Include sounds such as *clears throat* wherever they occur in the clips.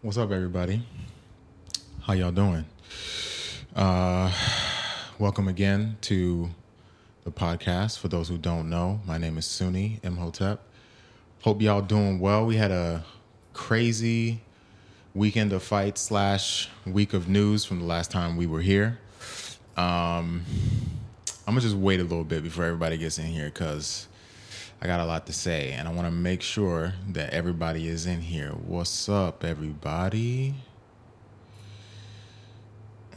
What's up, everybody? How y'all doing? Uh, welcome again to the podcast. For those who don't know, my name is Sunni Imhotep. Hope y'all doing well. We had a crazy weekend of fights slash week of news from the last time we were here. Um, I'm gonna just wait a little bit before everybody gets in here because I got a lot to say, and I want to make sure that everybody is in here. What's up, everybody?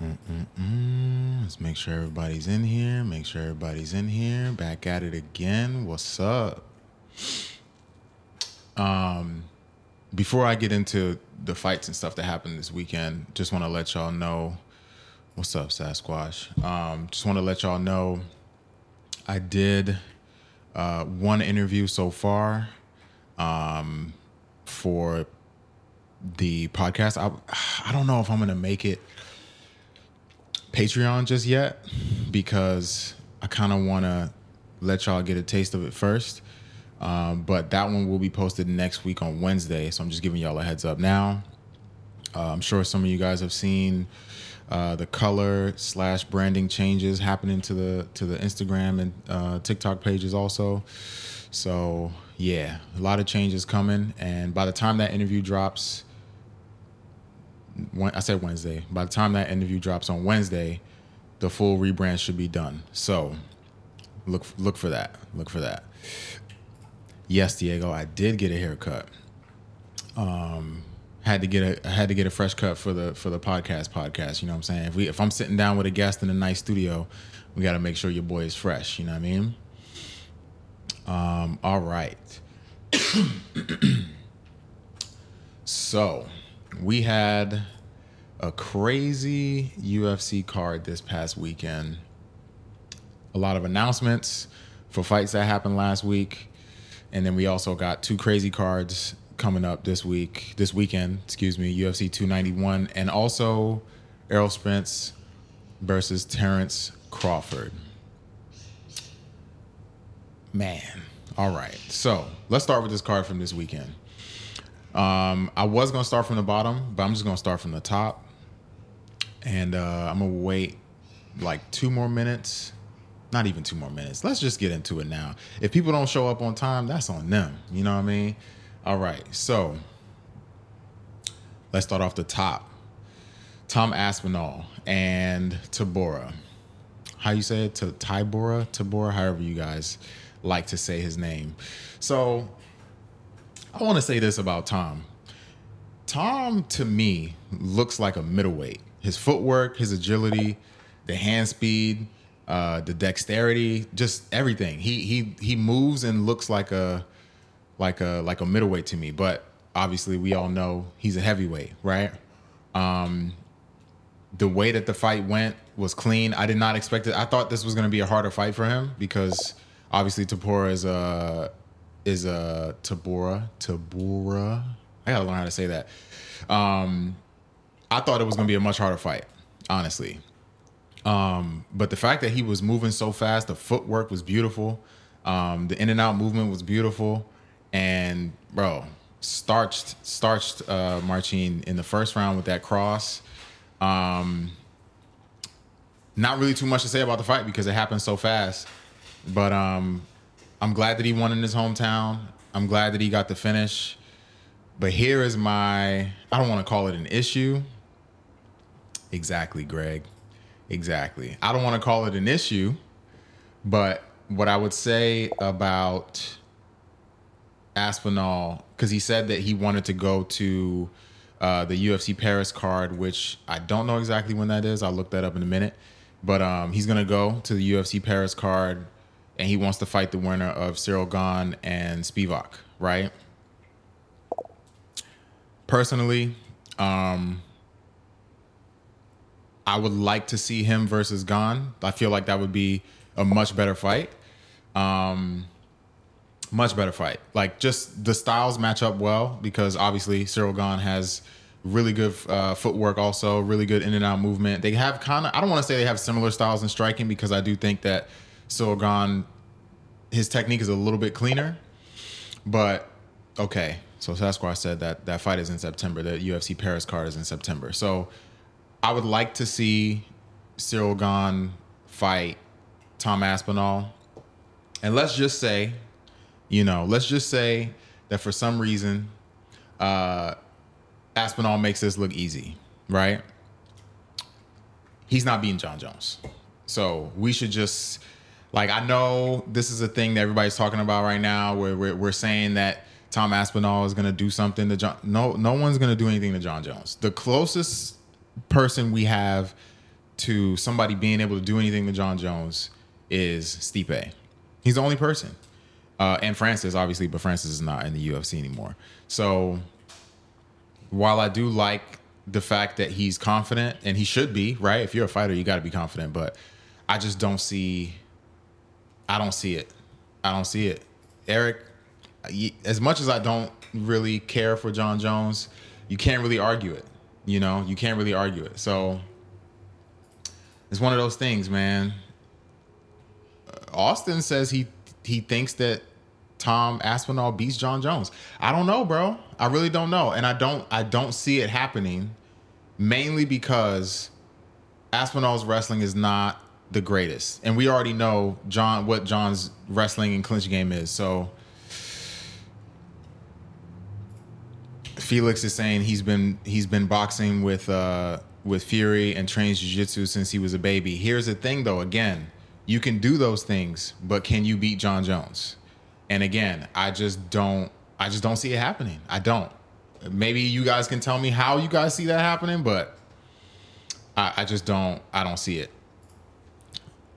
Mm-mm-mm. Let's make sure everybody's in here. Make sure everybody's in here. Back at it again. What's up? Um, before I get into the fights and stuff that happened this weekend, just want to let y'all know. What's up, Sasquatch? Um, just want to let y'all know. I did uh, one interview so far um, for the podcast. I I don't know if I'm gonna make it Patreon just yet because I kind of want to let y'all get a taste of it first. Um, but that one will be posted next week on Wednesday, so I'm just giving y'all a heads up now. Uh, I'm sure some of you guys have seen uh, the color slash branding changes happening to the to the Instagram and uh, TikTok pages also. So yeah, a lot of changes coming, and by the time that interview drops, I said Wednesday. By the time that interview drops on Wednesday, the full rebrand should be done. So look look for that. Look for that. Yes, Diego, I did get a haircut. Um, had to get a had to get a fresh cut for the for the podcast podcast. You know what I'm saying? If we if I'm sitting down with a guest in a nice studio, we got to make sure your boy is fresh. You know what I mean? Um, all right. *clears throat* so we had a crazy UFC card this past weekend. A lot of announcements for fights that happened last week. And then we also got two crazy cards coming up this week, this weekend, excuse me, UFC 291, and also Errol Spence versus Terrence Crawford. Man, all right. So let's start with this card from this weekend. Um, I was gonna start from the bottom, but I'm just gonna start from the top, and uh, I'm gonna wait like two more minutes. Not even two more minutes. Let's just get into it now. If people don't show up on time, that's on them. You know what I mean? All right, so let's start off the top. Tom Aspinall and Tybura. How you say it? To Tybura, however you guys like to say his name. So I want to say this about Tom. Tom to me looks like a middleweight. His footwork, his agility, the hand speed, uh, the dexterity, just everything. He he he moves and looks like a like a like a middleweight to me. But obviously, we all know he's a heavyweight, right? Um, the way that the fight went was clean. I did not expect it. I thought this was going to be a harder fight for him because obviously Tybura is a is a Tabora Tabora. I gotta learn how to say that. Um, I thought it was going to be a much harder fight, honestly. Um, but the fact that he was moving so fast, the footwork was beautiful. Um, the in and out movement was beautiful and bro, starched starched uh, in the first round with that cross. Um, not really too much to say about the fight because it happened so fast, but um, I'm glad that he won in his hometown. I'm glad that he got the finish. But here is my I don't want to call it an issue. Exactly, Greg. Exactly. I don't want to call it an issue, but what I would say about Aspinall because he said that he wanted to go to uh, the UFC Paris card, which I don't know exactly when that is. I'll look that up in a minute. But um, he's gonna go to the UFC Paris card, and he wants to fight the winner of Ciryl Gane and Spivak, right? Personally, um, I would like to see him versus Gane. I feel like that would be a much better fight. Um, much better fight. Like just the styles match up well because obviously Ciryl Gane has really good uh, footwork, also really good in and out movement. They have kind of I don't want to say they have similar styles in striking because I do think that Ciryl Gane his technique is a little bit cleaner, but okay. So Sasquatch said that that fight is in September. The UFC Paris card is in September. So I would like to see Ciryl Gane fight Tom Aspinall. And let's just say, you know, let's just say that for some reason, uh, Aspinall makes this look easy, right? He's not beating Jon Jones. So we should just, like, I know this is a thing that everybody's talking about right now where we're, we're saying that Tom Aspinall is going to do something to Jon. No, no one's going to do anything to Jon Jones. The closest person we have to somebody being able to do anything to Jon Jones is Stipe. He's the only person. Uh, and Francis, obviously, but Francis is not in the UFC anymore. So while I do like the fact that he's confident, and he should be, right? If you're a fighter, you got to be confident. But I just don't see. I don't see it. I don't see it. Eric, as much as I don't really care for Jon Jones, you can't really argue it. You know, you can't really argue it. So it's one of those things, man. Austin says he he thinks that Tom Aspinall beats Jon Jones. I don't know, bro. I really don't know, and I don't I don't see it happening, mainly because Aspinall's wrestling is not the greatest, and we already know Jon what Jon's wrestling and clinch game is. So Felix is saying he's been he's been boxing with uh with Fury and trains jiu-jitsu since he was a baby. Here's the thing though, again, you can do those things, but can you beat Jon Jones? And again, I just don't I just don't see it happening. I don't. Maybe you guys can tell me how you guys see that happening, but I, I just don't I don't see it.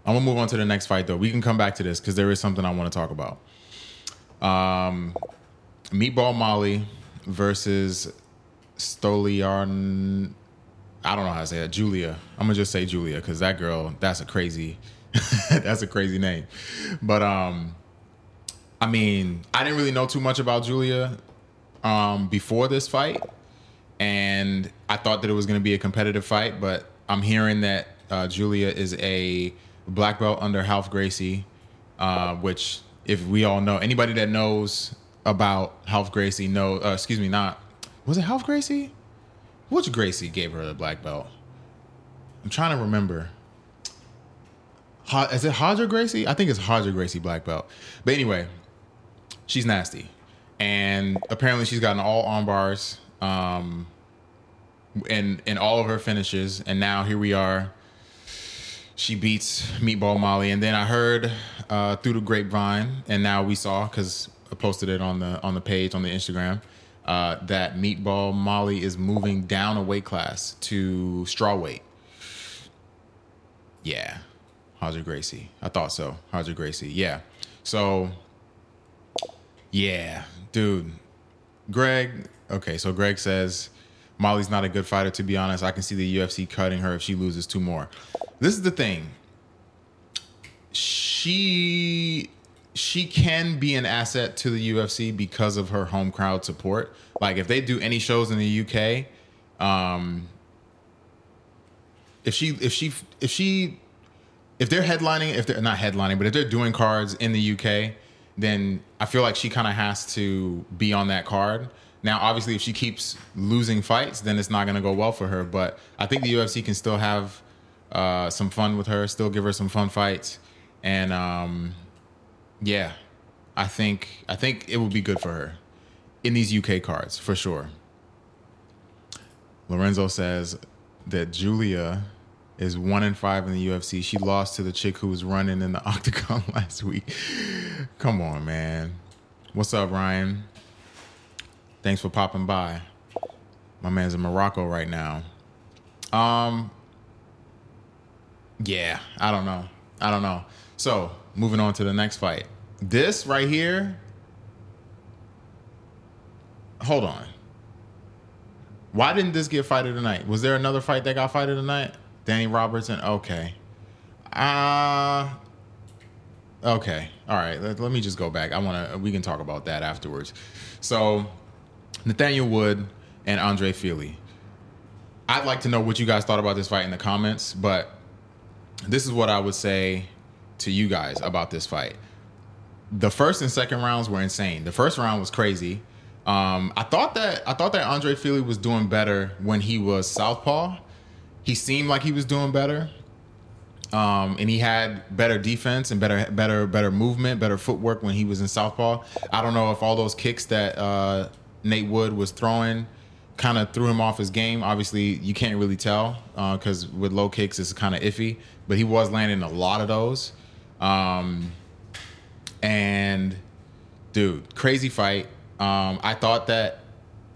I'm gonna move on to the next fight though. We can come back to this because there is something I want to talk about. Um Meatball Molly versus Stoliarn I don't know how to say that. Julia. I'm gonna just say Julia because that girl, that's a crazy, *laughs* that's a crazy name. But um, I mean, I didn't really know too much about Julia um before this fight, and I thought that it was gonna be a competitive fight. But I'm hearing that uh, Julia is a black belt under Half Gracie, uh, which if we all know anybody that knows about Half Gracie no, uh, excuse me, not was it Half Gracie? Which Gracie gave her the black belt? I'm trying to remember. Is it Hodger Gracie? I think it's Hodger Gracie black belt. But anyway, she's nasty, and apparently she's gotten all arm bars, um, in in all of her finishes, and now here we are. She beats Meatball Molly, and then I heard uh, through the grapevine, and now we saw because I posted it on the on the page on the Instagram uh, that Meatball Molly is moving down a weight class to straw weight. Yeah, Roger Gracie. I thought so. Roger Gracie. Yeah. So, yeah, dude. Greg. Okay, so Greg says Molly's not a good fighter. To be honest, I can see the UFC cutting her if she loses two more. This is the thing. She she can be an asset to the UFC because of her home crowd support. Like if they do any shows in the UK, um, if she if she if she if they're headlining, if they're not headlining, but if they're doing cards in the UK, then I feel like she kind of has to be on that card. Now, obviously, if she keeps losing fights, then it's not going to go well for her. But I think the UFC can still have uh, some fun with her, still give her some fun fights, and um, yeah, I think I think it would be good for her in these UK cards for sure. Lorenzo says that Julia is one in five in the UFC. She lost to the chick who was running in the *laughs* octagon last week. Come on, man. What's up, Ryan? Thanks for popping by. My man's in Morocco right now. Um, yeah, I don't know. I don't know. So, moving on to the next fight. This right here. Hold on. Why didn't this get fighted tonight? Was there another fight that got fighted tonight? Danny Robertson. Okay. Uh Okay. All right. Let, let me just go back. I want to we can talk about that afterwards. So, Nathaniel Wood and Andre Fili. I'd like to know what you guys thought about this fight in the comments, but this is what I would say to you guys about this fight. The first and second rounds were insane. The first round was crazy. Um, I thought that I thought that Andre Fili was doing better when he was southpaw. He seemed like he was doing better, um, and he had better defense and better better better movement, better footwork when he was in southpaw. I don't know if all those kicks that uh, Nate Wood was throwing kind of threw him off his game. Obviously, you can't really tell because uh, with low kicks it's kind of iffy. But he was landing a lot of those, um, and dude, crazy fight. Um, I thought that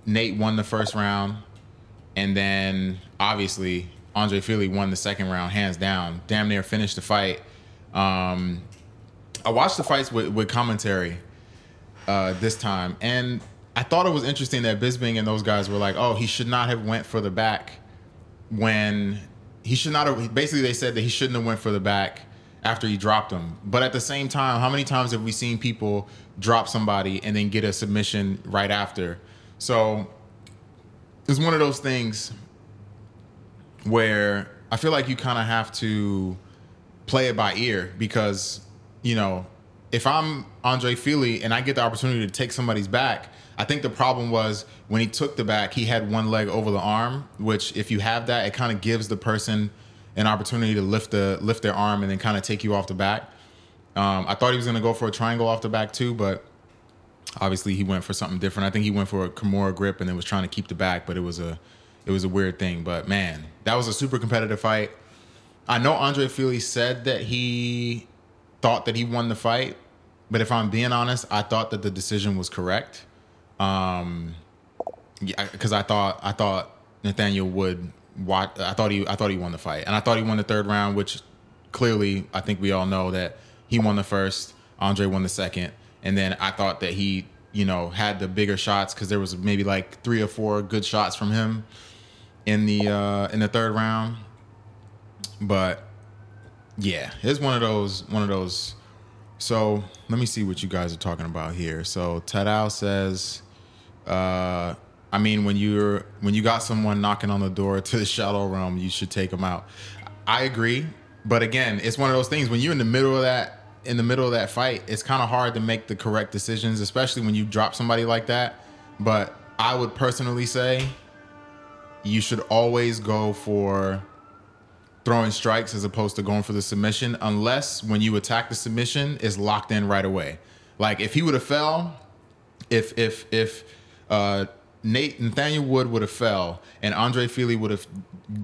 Nate won the first round, and then obviously Andre Fili won the second round hands down. Damn near finished the fight. Um, I watched the fights with, with commentary uh, this time, and I thought it was interesting that Bisping and those guys were like, "Oh, he should not have went for the back when he should not have." Basically, they said that he shouldn't have went for the back after he dropped him. But at the same time, how many times have we seen people drop somebody and then get a submission right after? So it's one of those things where I feel like you kind of have to play it by ear because you know if I'm Andre Fili and I get the opportunity to take somebody's back I think the problem was when he took the back, he had one leg over the arm, which if you have that, it kind of gives the person an opportunity to lift the lift their arm and then kind of take you off the back. Um, I thought he was going to go for a triangle off the back too, but obviously he went for something different. I think he went for a Kimura grip and then was trying to keep the back, but it was a it was a weird thing. But man, that was a super competitive fight. I know Andre Fili said that he thought that he won the fight, but if I'm being honest, I thought that the decision was correct. Um, yeah, because I thought I thought Nathaniel Wood watch. I thought he I thought he won the fight, and I thought he won the third round, which clearly I think we all know that he won the first. Andre won the second, and then I thought that he you know had the bigger shots because there was maybe like three or four good shots from him in the uh, in the third round. But yeah, it's one of those one of those. So let me see what you guys are talking about here. So Tadao says uh, I mean, when you're when you got someone knocking on the door *laughs* to the shadow realm, you should take them out. I agree, but again, it's one of those things when you're in the middle of that in the middle of that fight, it's kind of hard to make the correct decisions, especially when you drop somebody like that. But I would personally say you should always go for throwing strikes as opposed to going for the submission, unless when you attack the submission is locked in right away. Like if he would have fell, if if if uh, Nate Nathaniel Wood would have fell and Andre Fili would have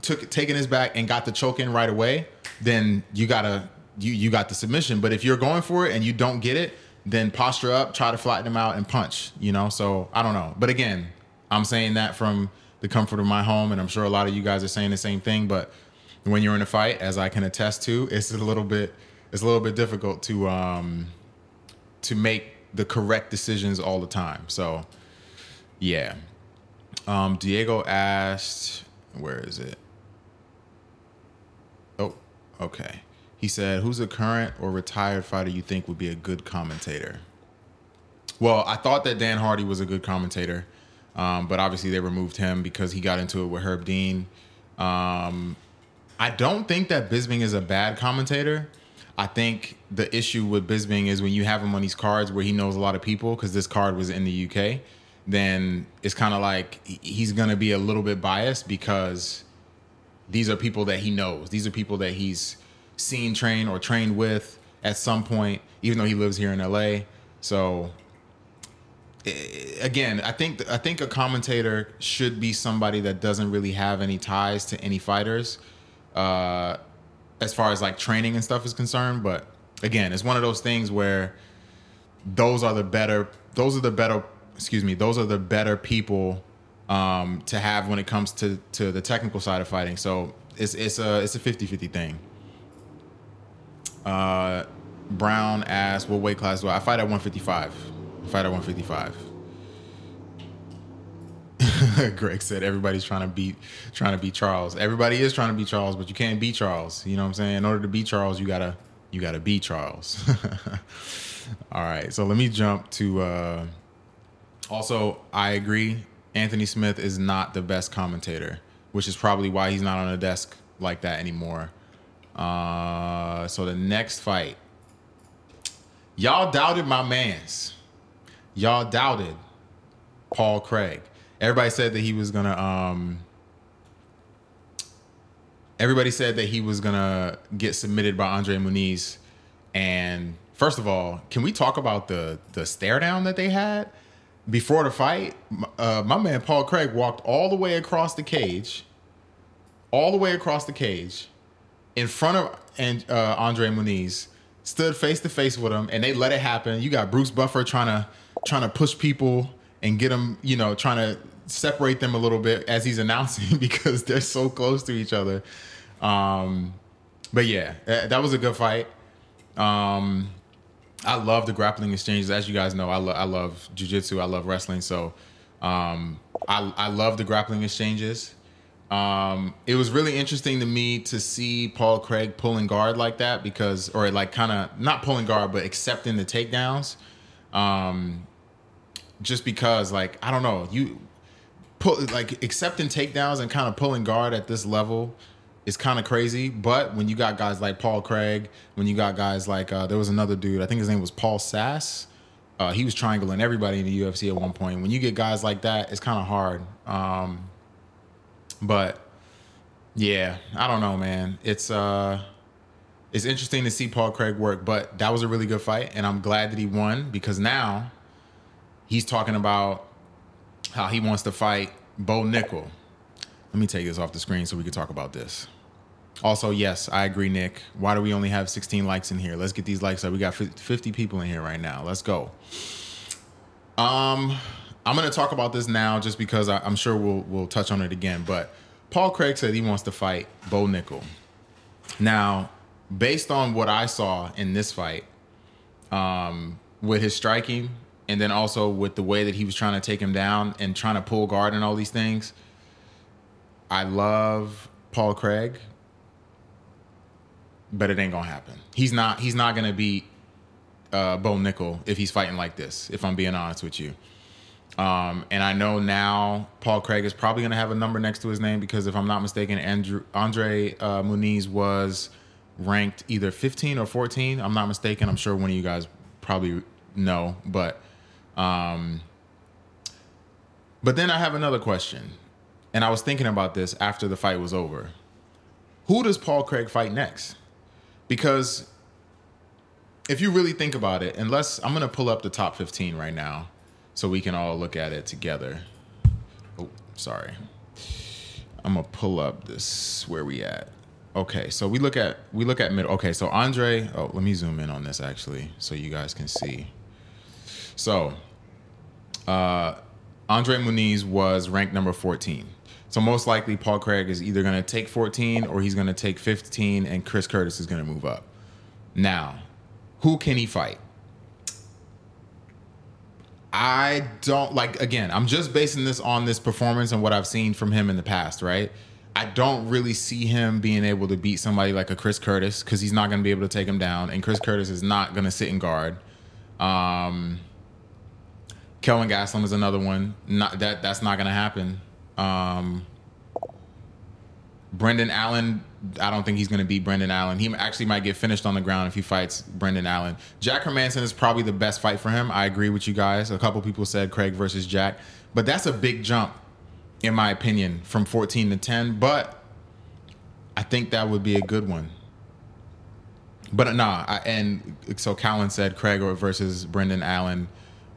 took taken his back and got the choke in right away, then you gotta you you got the submission. But if you're going for it and you don't get it, then posture up, try to flatten him out and punch. You know, so I don't know. But again, I'm saying that from the comfort of my home, and I'm sure a lot of you guys are saying the same thing. But when you're in a fight, as I can attest to, it's a little bit it's a little bit difficult to um to make the correct decisions all the time. So yeah. Um, Diego asked, where is it? Oh, okay. He said, "Who's a current or retired fighter you think would be a good commentator?" Well, I thought that Dan Hardy was a good commentator, um, but obviously they removed him because he got into it with Herb Dean. Um, I don't think that Bisping is a bad commentator. I think the issue with Bisping is when you have him on these cards where he knows a lot of people because this card was in the UK then it's kind of like he's going to be a little bit biased because these are people that he knows. These are people that he's seen train or trained with at some point, even though he lives here in LA. So again, I think I think a commentator should be somebody that doesn't really have any ties to any fighters, uh, as far as like training and stuff is concerned. But again, it's one of those things where those are the better those are the better excuse me, those are the better people um, to have when it comes to to the technical side of fighting. So it's it's a it's a 50-50 thing. Uh, Brown asked, "What weight class do I, I fight at 155? Fight at 155." Greg said everybody's trying to beat trying to beat Charles. Everybody is trying to beat Charles, but you can't beat Charles. You know what I'm saying? In order to beat Charles, you gotta you gotta beat Charles. *laughs* All right, so let me jump to uh, also, I agree. Anthony Smith is not the best commentator, which is probably why he's not on a desk like that anymore. Uh, so the next fight, y'all doubted my man's. Y'all doubted Paul Craig. Everybody said that he was gonna. Um, everybody said that he was gonna get submitted by Andre Muniz. And first of all, can we talk about the the stare down that they had before the fight? Uh, my man Paul Craig walked all the way across the cage, all the way across the cage, in front of and uh, Andre Muniz, stood face to face with him, and they let it happen. You got Bruce Buffer trying to trying to push people and get them, you know, trying to separate them a little bit as he's *laughs* announcing because they're so close to each other. Um, but yeah, that was a good fight. Um, I love the grappling exchanges. As you guys know, I, lo- I love jujitsu. I love wrestling. So um, I, I love the grappling exchanges. Um, it was really interesting to me to see Paul Craig pulling guard like that because, or like kind of not pulling guard, but accepting the takedowns. Um, just because, like, I don't know, you put like accepting takedowns and kind of pulling guard at this level is kind of crazy. But when you got guys like Paul Craig, when you got guys like uh, there was another dude, I think his name was Paul Sass. Uh, he was triangling everybody in the UFC at one point. When you get guys like that, it's kind of hard. Um, but yeah, I don't know, man. It's uh, it's interesting to see Paul Craig work, but that was a really good fight, and I'm glad that he won because now he's talking about how he wants to fight Bo Nickal. Let me take this off the screen so we can talk about this. Also, yes, I agree, Nick. Why do we only have 16 likes in here? Let's get these likes up. We got 50 people in here right now. Let's go. Um, I'm gonna talk about this now just because I, am sure we'll we'll touch on it again. But Paul Craig said he wants to fight Bo Nickal. Now, based on what I saw in this fight, um, with his striking, and then also with the way that he was trying to take him down and trying to pull guard and all these things, I love Paul Craig, but it ain't gonna happen. He's not. He's not gonna beat uh, Bo Nickal if he's fighting like this. If I'm being honest with you. Um, and I know now Paul Craig is probably going to have a number next to his name because if I'm not mistaken, Andrew, Andre uh, Muniz was ranked either 15 or 14. I'm not mistaken. I'm sure one of you guys probably know, but um, but then I have another question, and I was thinking about this after the fight was over. Who does Paul Craig fight next? Because if you really think about it, unless I'm to pull up the top 15 right now so we can all look at it together. Oh, sorry. I'm gonna pull up this where we at. Okay, so we look at we look at middle. Okay, so Andre. Oh, let me zoom in on this actually, so you guys can see. So, uh, Andre Muniz was ranked number 14. So most likely Paul Craig is either going to take 14 or he's going to take 15, and Chris Curtis is going to move up. Now, who can he fight? I don't like again, I'm just basing this on this performance and what I've seen from him in the past, right? I don't really see him being able to beat somebody like a Chris Curtis because he's not going to be able to take him down, and Chris Curtis is not going to sit in guard. Um, Kelvin Gastelum is another one. Not that that's not going to happen. Um, Brendan Allen, I don't think he's going to beat Brendan Allen. He actually might get finished on the ground if he fights Brendan Allen. Jack Hermansson is probably the best fight for him. I agree with you guys. A couple people said Craig versus Jack, but that's a big jump, in my opinion, from 14 to 10. But I think that would be a good one. But nah, I, and so Callan said Craig versus Brendan Allen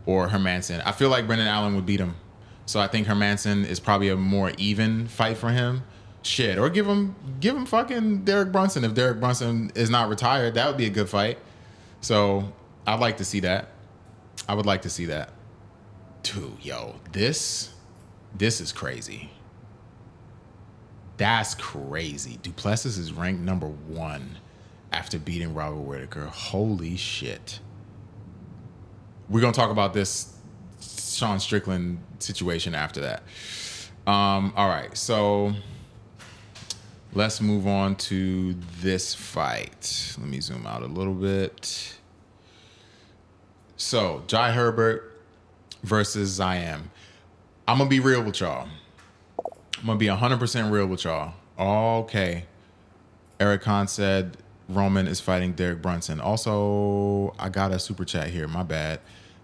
or Hermansson. I feel like Brendan Allen would beat him. So I think Hermansson is probably a more even fight for him shit, or give him give him fucking Derek Brunson if Derek Brunson is not retired. That would be a good fight. So I'd like to see that. I would like to see that. Dude, yo, this this is crazy. That's crazy. Du Plessis is ranked number one after beating Robert Whitaker. Holy shit. We're gonna talk about this Sean Strickland situation after that. Um, all right, so Let's move on to this fight. Let me zoom out a little bit. So, Jai Herbert versus Zayam. I'm to be real with y'all. I'm to be 100% real with y'all. Okay. Eric Khan said Roman is fighting Derek Brunson. Also, I got a super chat here. My bad.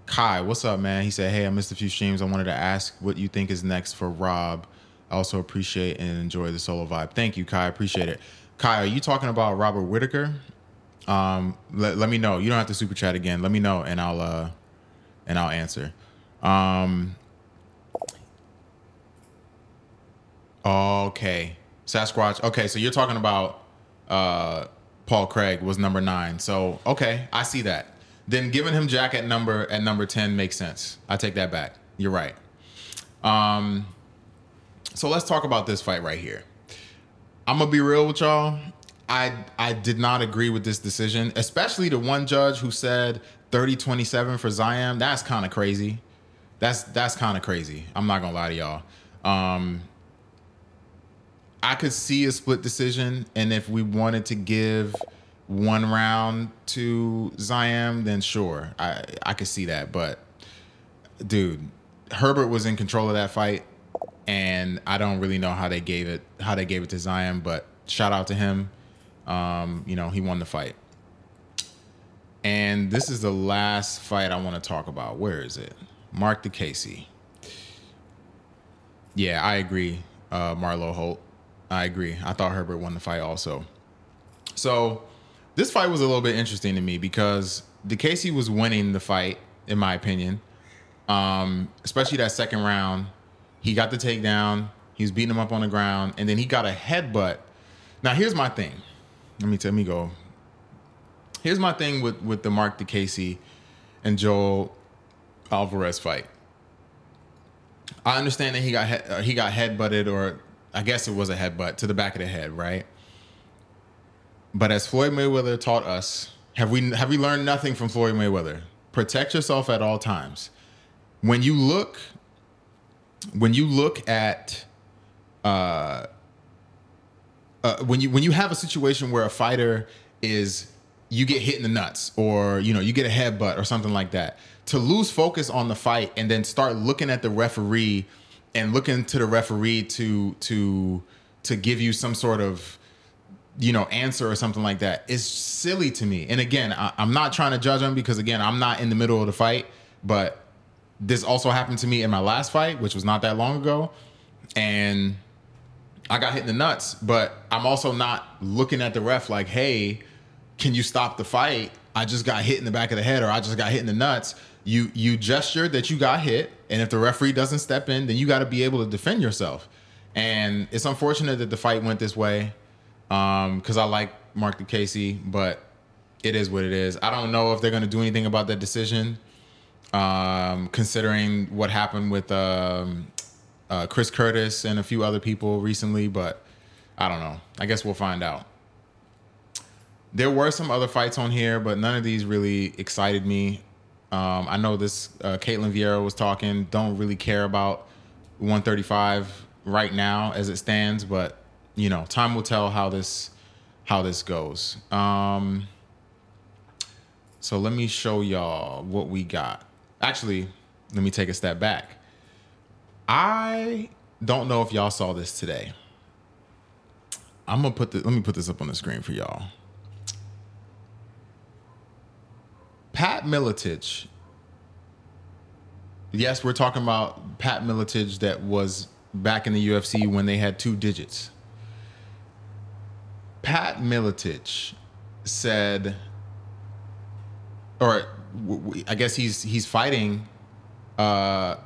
Kai, what's up, man? He said, Hey, I missed a few streams. I wanted to ask what you think is next for Rob. I also appreciate and enjoy the solo vibe. Thank you, Kai. Appreciate it. Kai, are you talking about Robert Whitaker? Um, let, let me know. You don't have to super chat again. Let me know and I'll uh and I'll answer. Um Okay. Sasquatch. Okay, so you're talking about uh Paul Craig was number nine. So okay, I see that. Then giving him Jack at number at number ten makes sense. I take that back. You're right. Um so let's talk about this fight right here. I'm gonna be real with y'all. I I did not agree with this decision, especially the one judge who said 30-27 for Zion. That's kind of crazy. That's that's kind of crazy. I'm not gonna lie to y'all. Um, I could see a split decision, and if we wanted to give one round to Zion, then sure, I I could see that. But dude, Herbert was in control of that fight, and I don't really know how they gave it how they gave it to Zion. But shout out to him. Um, you know, he won the fight. And this is the last fight I want to talk about. Where is it? Marc Diakiese. Yeah, I agree, uh, Marlo Holt. I agree. I thought Herbert won the fight also. So this fight was a little bit interesting to me because Diakiese was winning the fight, in my opinion. Um, especially that second round. He got the takedown. He was beating him up on the ground, and then he got a headbutt. Now here's my thing. Let me let me go. Here's my thing with with the Marc Diakiese and Joel Alvarez fight. I understand that he got uh, he got headbutted, or I guess it was a headbutt to the back of the head, right? But as Floyd Mayweather taught us, have we have we learned nothing from Floyd Mayweather? Protect yourself at all times. When you look, when you look at, uh, uh, when you when you have a situation where a fighter is you get hit in the nuts or you know you get a headbutt or something like that to lose focus on the fight and then start looking at the referee and looking to the referee to to to give you some sort of you know answer or something like that is silly to me and again I, i'm not trying to judge him because again i'm not in the middle of the fight but this also happened to me in my last fight which was not that long ago and I got hit in the nuts, but I'm also not looking at the ref like, hey, can you stop the fight? I just got hit in the back of the head or I just got hit in the nuts. You you gestured that you got hit, and if the referee doesn't step in, then you got to be able to defend yourself. And it's unfortunate that the fight went this way, because I like Marc Diakiese, but it is what it is. I don't know if they're going to do anything about that decision, um, considering what happened with um, uh, Chris Curtis and a few other people recently, but I don't know. I guess we'll find out. There were some other fights on here, but none of these really excited me. Um, I know this uh, Ketlen Vieira was talking. Don't really care about 135 right now as it stands, but you know, time will tell how this how this goes. Um, so let me show y'all what we got. Actually, let me take a step back. I don't know if y'all saw this today. I'm gonna put this. Let me put this up on the screen for y'all. Pat Miletich. Yes, we're talking about Pat Miletich that was back in the UFC when they had two digits. Pat Miletich said, or I guess he's he's fighting uh,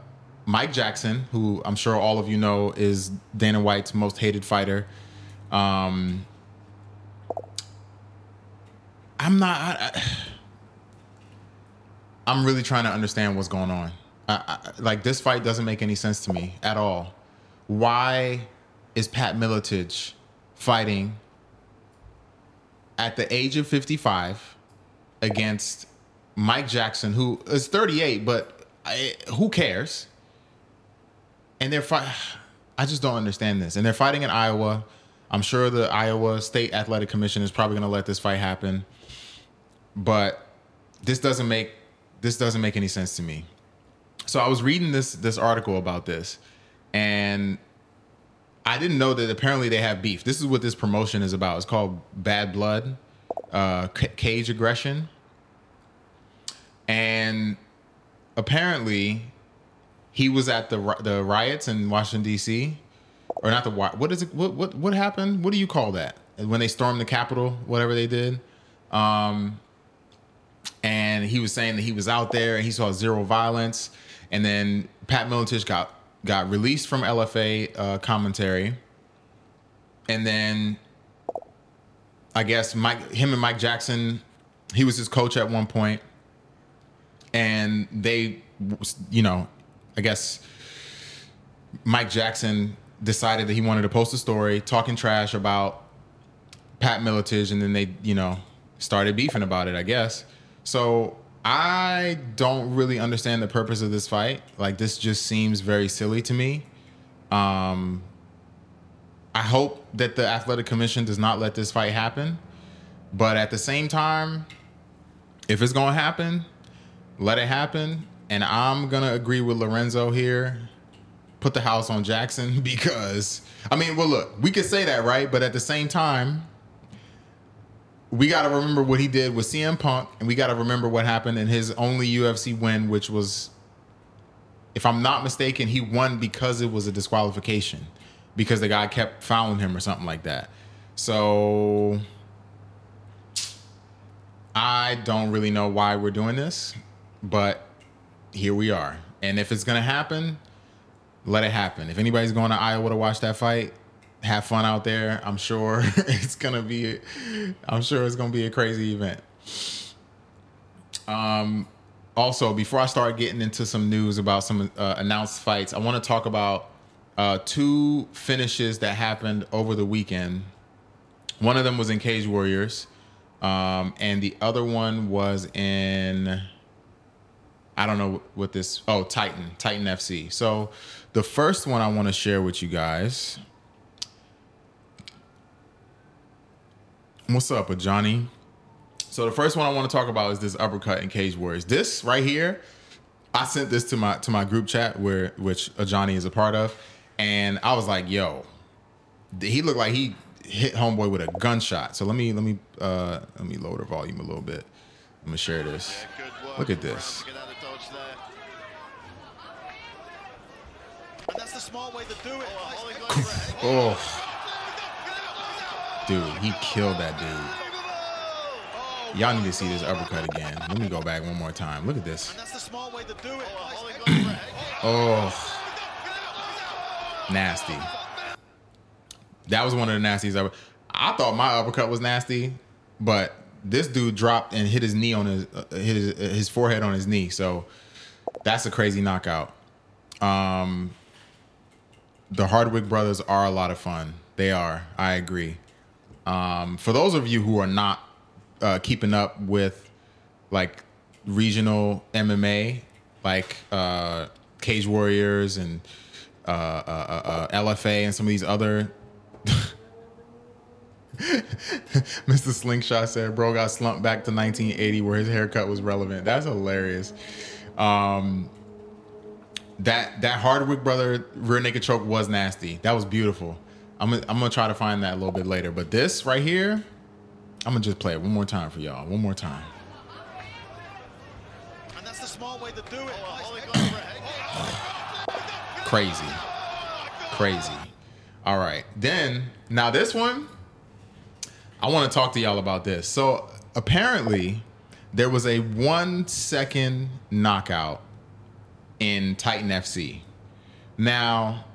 Mike Jackson, who I'm sure all of you know is Dana White's most hated fighter. Um, I'm not. I, I'm really trying to understand what's going on. I, I, like this fight doesn't make any sense to me at all. Why is Pat Miletich fighting at the age of 55 against Mike Jackson, who is 38, but I, who cares? And they're fighting. I just don't understand this. And they're fighting in Iowa. I'm sure the Iowa State Athletic Commission is probably going to let this fight happen. But this doesn't make this doesn't make any sense to me. So I was reading this this article about this, and I didn't know that apparently they have beef. This is what this promotion is about. It's called Bad Blood, uh, C- Cage Aggression, and apparently he was at the the riots in Washington D.C. or not the what is it? What what what happened? What do you call that when they stormed the Capitol? Whatever they did. Um, and he was saying that he was out there and he saw zero violence. And then Pat Miletich got got released from LFA uh, commentary, and then I guess Mike, him and Mike Jackson, he was his coach at one point, and they, you know, I guess Mike Jackson decided that he wanted to post a story talking trash about Pat Miletich, and then they, you know, started beefing about it. I guess so. I don't really understand the purpose of this fight. Like this just seems very silly to me. Um, I hope that the athletic commission does not let this fight happen. But at the same time, if it's gonna happen, let it happen. And I'm gonna agree with Lorenzo here. Put the house on Jackson *laughs* because I mean, well, look, we could say that, right? But at the same time, we got to remember what he did with CM Punk, and we got to remember what happened in his only UFC win, which was, if I'm not mistaken, he won because it was a disqualification, because the guy kept fouling him or something like that. So I don't really know why we're doing this, but here we are. And if it's gonna happen, let it happen. If anybody's going to Iowa to watch that fight, have fun out there. I'm sure *laughs* it's gonna be. I'm sure it's gonna be a crazy event. Um, also, before I start getting into some news about some uh, announced fights, I want to talk about uh, two finishes that happened over the weekend. One of them was in Cage Warriors, um, and the other one was in. I don't know what this. Oh, Titan, Titan FC. So, the first one I want to share with you guys What's up with Johnny? So the first one I want to talk about is this uppercut in Cage Warriors. This right here, I sent this to my to my group chat where which Johnny is a part of, and I was like, "Yo, he looked like he hit homeboy with a gunshot." So let me let me uh let me lower the volume a little bit. I'm gonna share this. Look at this. Oh. Dude, he killed that dude. Y'all need to see this uppercut again. Let me go back one more time. Look at this. oh. Nasty. That was one of the nastiest ever. I thought my uppercut was nasty, but this dude dropped and hit his knee on his uh, hit his, his forehead on his knee. So that's a crazy knockout. Um, the Hardwick brothers are a lot of fun. They are. I agree. Um, for those of you who are not uh, keeping up with like regional MMA, like uh, Cage Warriors and uh, uh, uh, uh LFA and some of these other. *laughs* Mr. Slingshot said, "Bro got slumped back to 1980, where his haircut was relevant." That's hilarious. Um, that that Hardwick brother rear naked choke was nasty. That was beautiful. I'm gonna, I'm gonna try to find that a little bit later. But this right here, I'm gonna just play it one more time for y'all. One more time. And that's the small way to do it. Crazy. Crazy. All right. Then now this one, I want to talk to y'all about this. So apparently, there was a one second knockout in Titan FC. Now,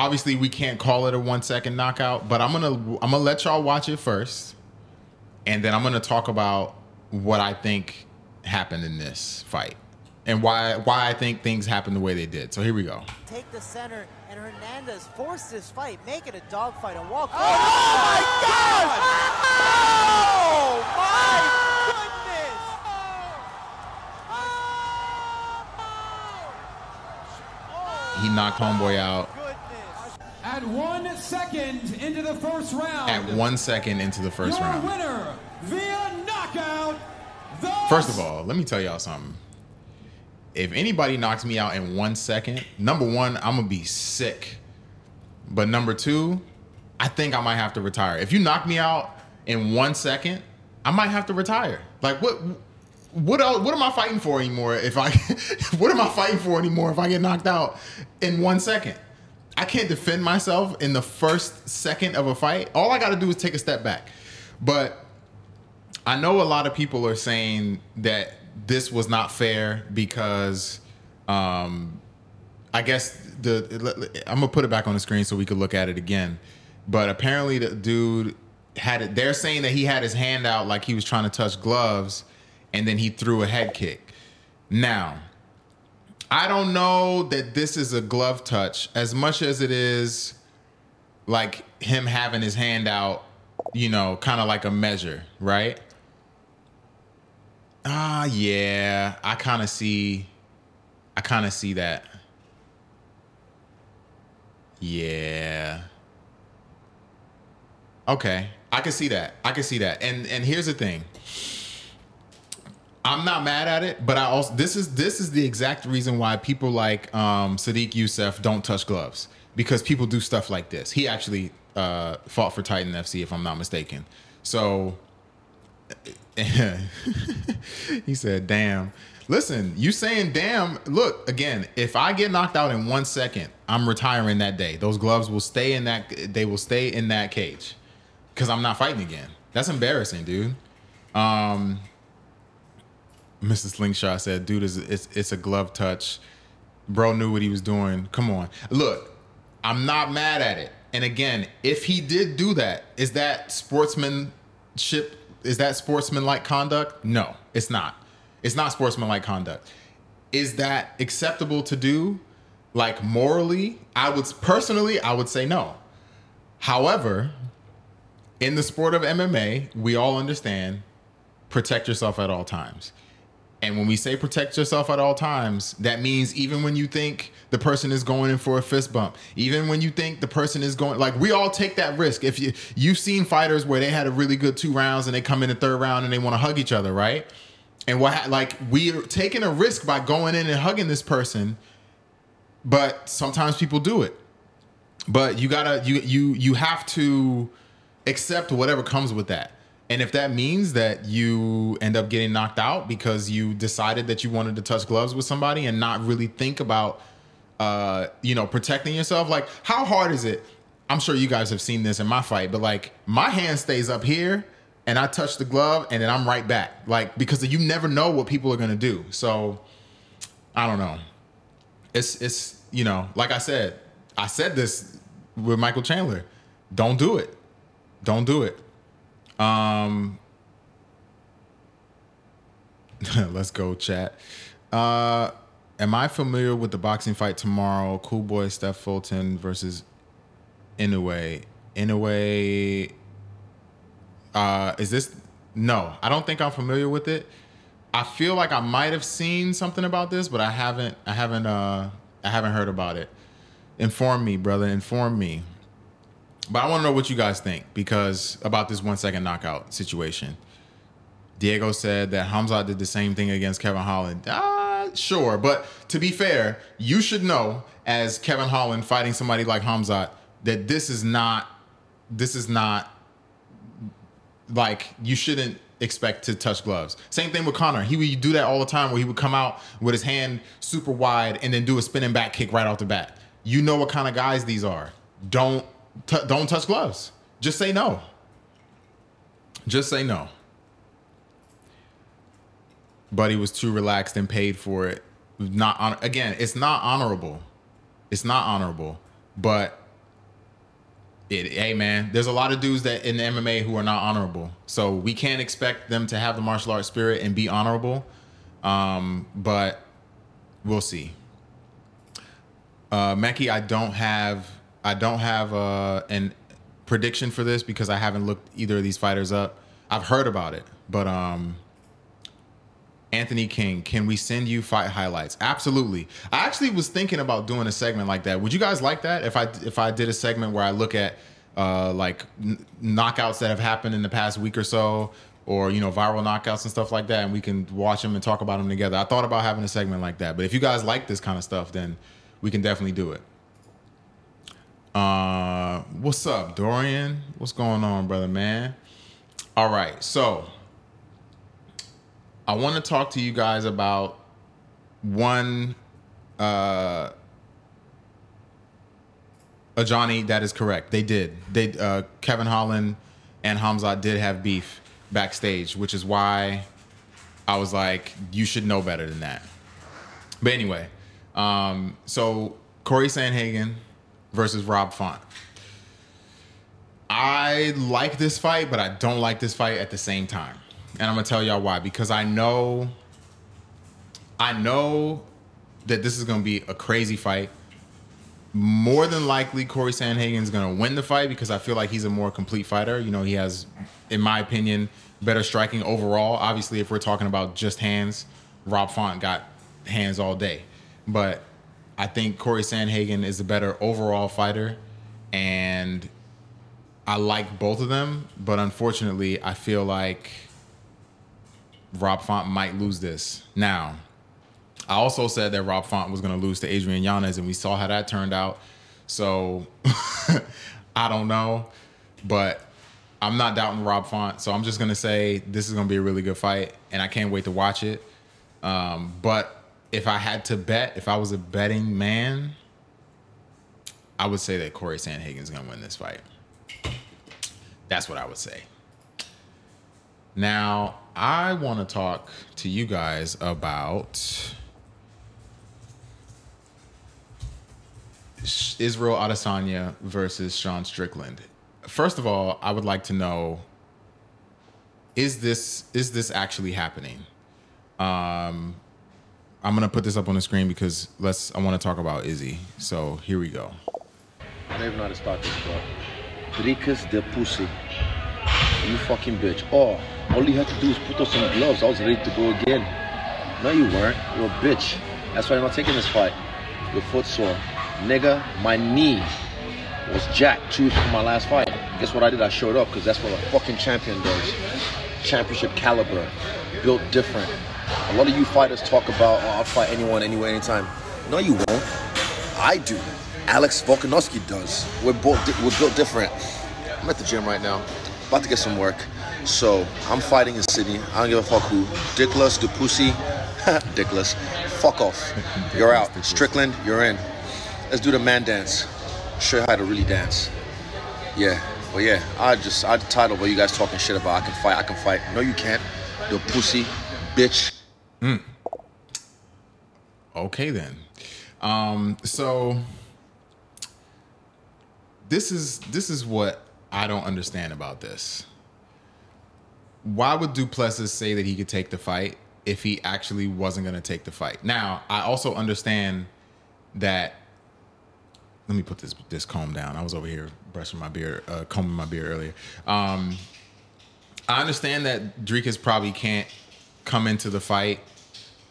obviously we can't call it a one second knockout, but I'm gonna I'm gonna let y'all watch it first, and then I'm gonna talk about what I think happened in this fight and why why I think things happened the way they did. So here we go. Take the center, and Hernandez forced this fight, make it a dogfight, and walk. Oh, oh my God! Oh my! He knocked homeboy out. At one second into the first round. At one second into the first your round. winner via knockout. First of all, let me tell y'all something. If anybody knocks me out in one second, number one, I'm gonna be sick. But number two, I think I might have to retire. If you knock me out in one second, I might have to retire. Like what? what else, what am I fighting for anymore? If I *laughs* what am I fighting for anymore if I get knocked out in one second? I can't defend myself in the first second of a fight. All I got to do is take a step back. But I know a lot of people are saying that this was not fair because um, I guess the I'm gonna put it back on the screen so we could look at it again. But apparently the dude had it. They're saying that he had his hand out like he was trying to touch gloves, and then he threw a head kick. Now, I don't know that this is a glove touch as much as it is like him having his hand out, you know, kind of like a measure, right? Ah, yeah, I kind of see, I kind of see that. Yeah. Okay, I can see that. I can see that. And and here's the thing. I'm not mad at it, but I also this is this is the exact reason why people like um, Sodiq Yusuff don't touch gloves because people do stuff like this. He actually uh, fought for Titan FC, if I'm not mistaken. So *laughs* he said, "Damn." Listen, you saying damn, look, again, if I get knocked out in 1 second, I'm retiring that day. Those gloves will stay in that they will stay in that cage cuz I'm not fighting again. That's embarrassing, dude. Um Mrs. Slingshot said, "Dude, is it's it's a glove touch. Bro knew what he was doing. Come on, look, I'm not mad at it. And again, if he did do that, is that sportsmanship? Is that sportsmanlike conduct? No, it's not. It's not sportsmanlike conduct. Is that acceptable to do? Like morally, I would personally, I would say no. However, in the sport of MMA, we all understand protect yourself at all times. And when we say protect yourself at all times, that means even when you think the person is going in for a fist bump, even when you think the person is going like we all take that risk. If you you've seen fighters where they had a really good two rounds and they come in the third round and they want to hug each other, right? And what like we're taking a risk by going in and hugging this person, but sometimes people do it. But you gotta you you you have to accept whatever comes with that. And if that means that you end up getting knocked out because you decided that you wanted to touch gloves with somebody and not really think about, uh, you know, protecting yourself, like how hard is it? I'm sure you guys have seen this in my fight, but like my hand stays up here and I touch the glove and then I'm right back, like because you never know what people are gonna do. So I don't know. It's it's you know, like I said, I said this with Michael Chandler. Don't do it. Don't do it. Um, *laughs* let's go, chat. Uh, am I familiar with the boxing fight tomorrow? Cool Boy Steph Fulton versus Inoue. Inoue. Uh, is this? No, I don't think I'm familiar with it. I feel like I might have seen something about this, but I haven't. I haven't. Uh, I haven't heard about it. Inform me, brother. Inform me. But I want to know what you guys think because about this one second knockout situation. Diego said that Hamzat did the same thing against Kevin Holland. Ah, sure, but to be fair, you should know as Kevin Holland fighting somebody like Hamzat that this is not this is not like you shouldn't expect to touch gloves. Same thing with Conor. He would do that all the time where he would come out with his hand super wide and then do a spinning back kick right off the bat. You know what kind of guys these are. Don't T- don't touch gloves. Just say no. Just say no. He was too relaxed and paid for it. Not on again. It's not honorable. It's not honorable. But it, hey man, there's a lot of dudes that in the MMA who are not honorable. So we can't expect them to have the martial arts spirit and be honorable. Um, but we'll see. Uh, Mackie, I don't have I don't have uh, an prediction for this because I haven't looked either of these fighters up. I've heard about it, but um, Anthony King, can we send you fight highlights? Absolutely. I actually was thinking about doing a segment like that. Would you guys like that if I if I did a segment where I look at uh, like n- knockouts that have happened in the past week or so, or you know viral knockouts and stuff like that, and we can watch them and talk about them together. I thought about having a segment like that, but if you guys like this kind of stuff, then we can definitely do it. Uh, what's up, Dorian? What's going on, brother man? All right, so I want to talk to you guys about one uh a Johnny that is correct. They did. They uh Kevin Holland and Hamzat did have beef backstage, which is why I was like, you should know better than that. But anyway, um, so Corey Sandhagen versus Rob Font. I like this fight, but I don't like this fight at the same time. And I'm gonna tell y'all why. Because I know I know that this is gonna be a crazy fight. More than likely, Corey Sandhagen is gonna win the fight because I feel like he's a more complete fighter. You know, he has, in my opinion, better striking overall. Obviously, if we're talking about just hands, Rob Font got hands all day. But I think Corey Sandhagen is a better overall fighter, and I like both of them. But unfortunately, I feel like Rob Font might lose this. Now, I also said that Rob Font was going to lose to Adrian Yanez, and we saw how that turned out. So *laughs* I don't know, but I'm not doubting Rob Font. So I'm just going to say this is going to be a really good fight, and I can't wait to watch it. Um, but if I had to bet, if I was a betting man, I would say that Corey Sandhagen's to win this fight. That's what I would say. Now, I want to talk to you guys about Israel Adesanya versus Sean Strickland. First of all, I would like to know is this is this actually happening? Um, I'm gonna put this up on the screen because let's. I want to talk about Izzy. So here we go. I don't even know how to start this, bro. Dricus de pussy. You fucking bitch. Oh, all you had to do is put on some gloves. I was ready to go again. No, you weren't. You're a bitch. That's why I'm not taking this fight. Your foot sore. Nigga, my knee was jacked weeks from my last fight. Guess what I did? I showed up because that's what a fucking champion does. Championship caliber. Built different. A lot of you fighters talk about, oh, I'll fight anyone, anywhere, anytime. No, you won't. I do. Alex Volkanovski does. We're both we're built different. I'm at the gym right now, about to get some work. So I'm fighting in Sydney. I don't give a fuck who. Dickless, the pussy, *laughs* Dickless. Fuck off. *laughs* You're out. Strickland, you're in. Let's do the man dance. Show you how to really dance. Yeah. But yeah, I just I title what you guys talking shit about. I can fight. I can fight. No, you can't. The pussy, bitch. Okay then. Um, so this is this is what I don't understand about this. Why would du Plessis say that he could take the fight if he actually wasn't going to take the fight? Now, I also understand that. Let me put this this comb down. I was over here brushing my beard, uh, combing my beard earlier. Um, I understand that Dricus probably can't come into the fight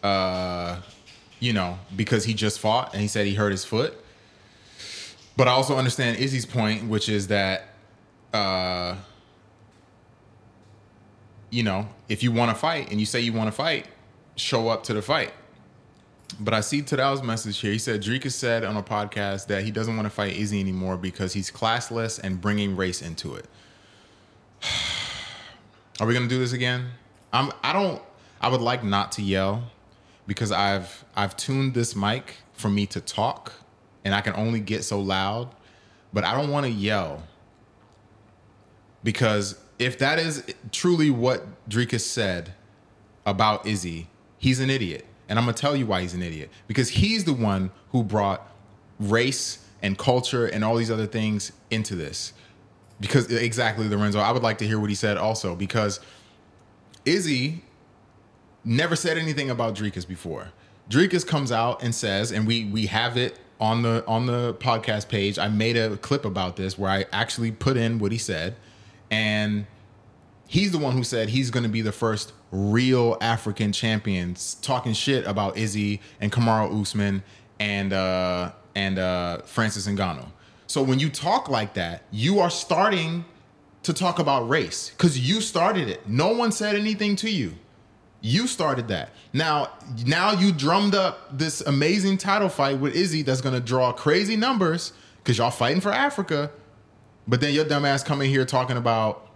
uh, you know, because he just fought and he said he hurt his foot. But I also understand Izzy's point, which is that, uh, you know, if you want to fight and you say you want to fight, show up to the fight. But I see Tadal's message here. He said Drika said on a podcast that he doesn't want to fight Izzy anymore because he's classless and bringing race into it. *sighs* Are we gonna do this again? I'm. I don't. I would like not to yell because I've I've tuned this mic for me to talk, and I can only get so loud. But I don't want to yell because if that is truly what Dricus said about Izzy, he's an idiot, and I'm gonna tell you why he's an idiot because he's the one who brought race and culture and all these other things into this. Because exactly, Lorenzo, I would like to hear what he said also because Izzy never said anything about Dricus before. Dricus comes out and says, and we we have it on the on the podcast page. I made a clip about this where I actually put in what he said, and he's the one who said he's going to be the first real African champion, talking shit about Izzy and Kamaru Usman and uh, and uh, Francis Ngannou. So when you talk like that, you are starting to talk about race because you started it. No one said anything to you. You started that. Now, now you drummed up this amazing title fight with Izzy that's gonna draw crazy numbers because y'all fighting for Africa. But then your dumbass coming here talking about,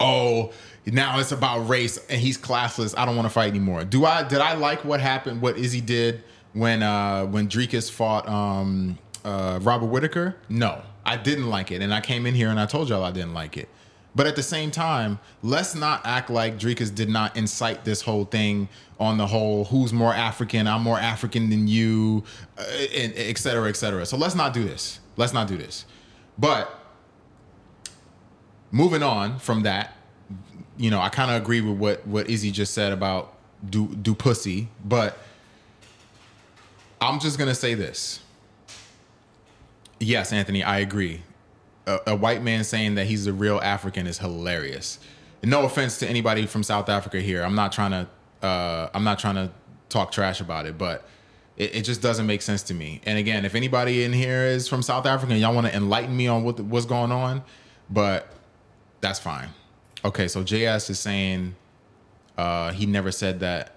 oh, now it's about race and he's classless. I don't want to fight anymore. Do I? Did I like what happened? What Izzy did when uh when Dricus fought um uh Robert Whitaker? No, I didn't like it, and I came in here and I told y'all I didn't like it. But at the same time, let's not act like Dricus did not incite this whole thing on the whole who's more African, I'm more African than you, uh, and et cetera, et cetera. So let's not do this. Let's not do this. But moving on from that, you know, I kind of agree with what what Izzy just said about do do pussy, but I'm just gonna say this. Yes, Anthony, I agree. A, a white man saying that he's a real African is hilarious. No offense to anybody from South Africa here. I'm not trying to. Uh, I'm not trying to talk trash about it, but it, it, just doesn't make sense to me. And again, if anybody in here is from South Africa and y'all want to enlighten me on what what's going on, but that's fine. Okay, so JS is saying uh, he never said that.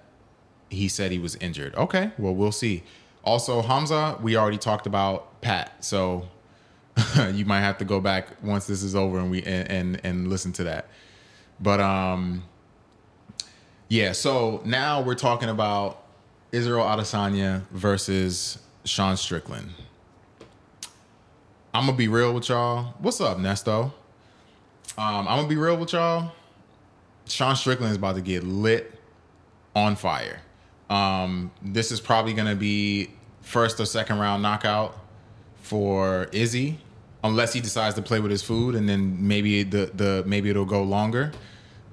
He said he was injured. Okay, well we'll see. Also, Hamza, we already talked about Pat, so *laughs* you might have to go back once this is over and we and and, and listen to that. But um, yeah. So now we're talking about Israel Adesanya versus Sean Strickland. I'm gonna be real with y'all. What's up, Nesto? Um, I'm gonna be real with y'all. Sean Strickland is about to get lit on fire. Um, this is probably gonna be first or second round knockout for Izzy, unless he decides to play with his food, and then maybe the the maybe it'll go longer.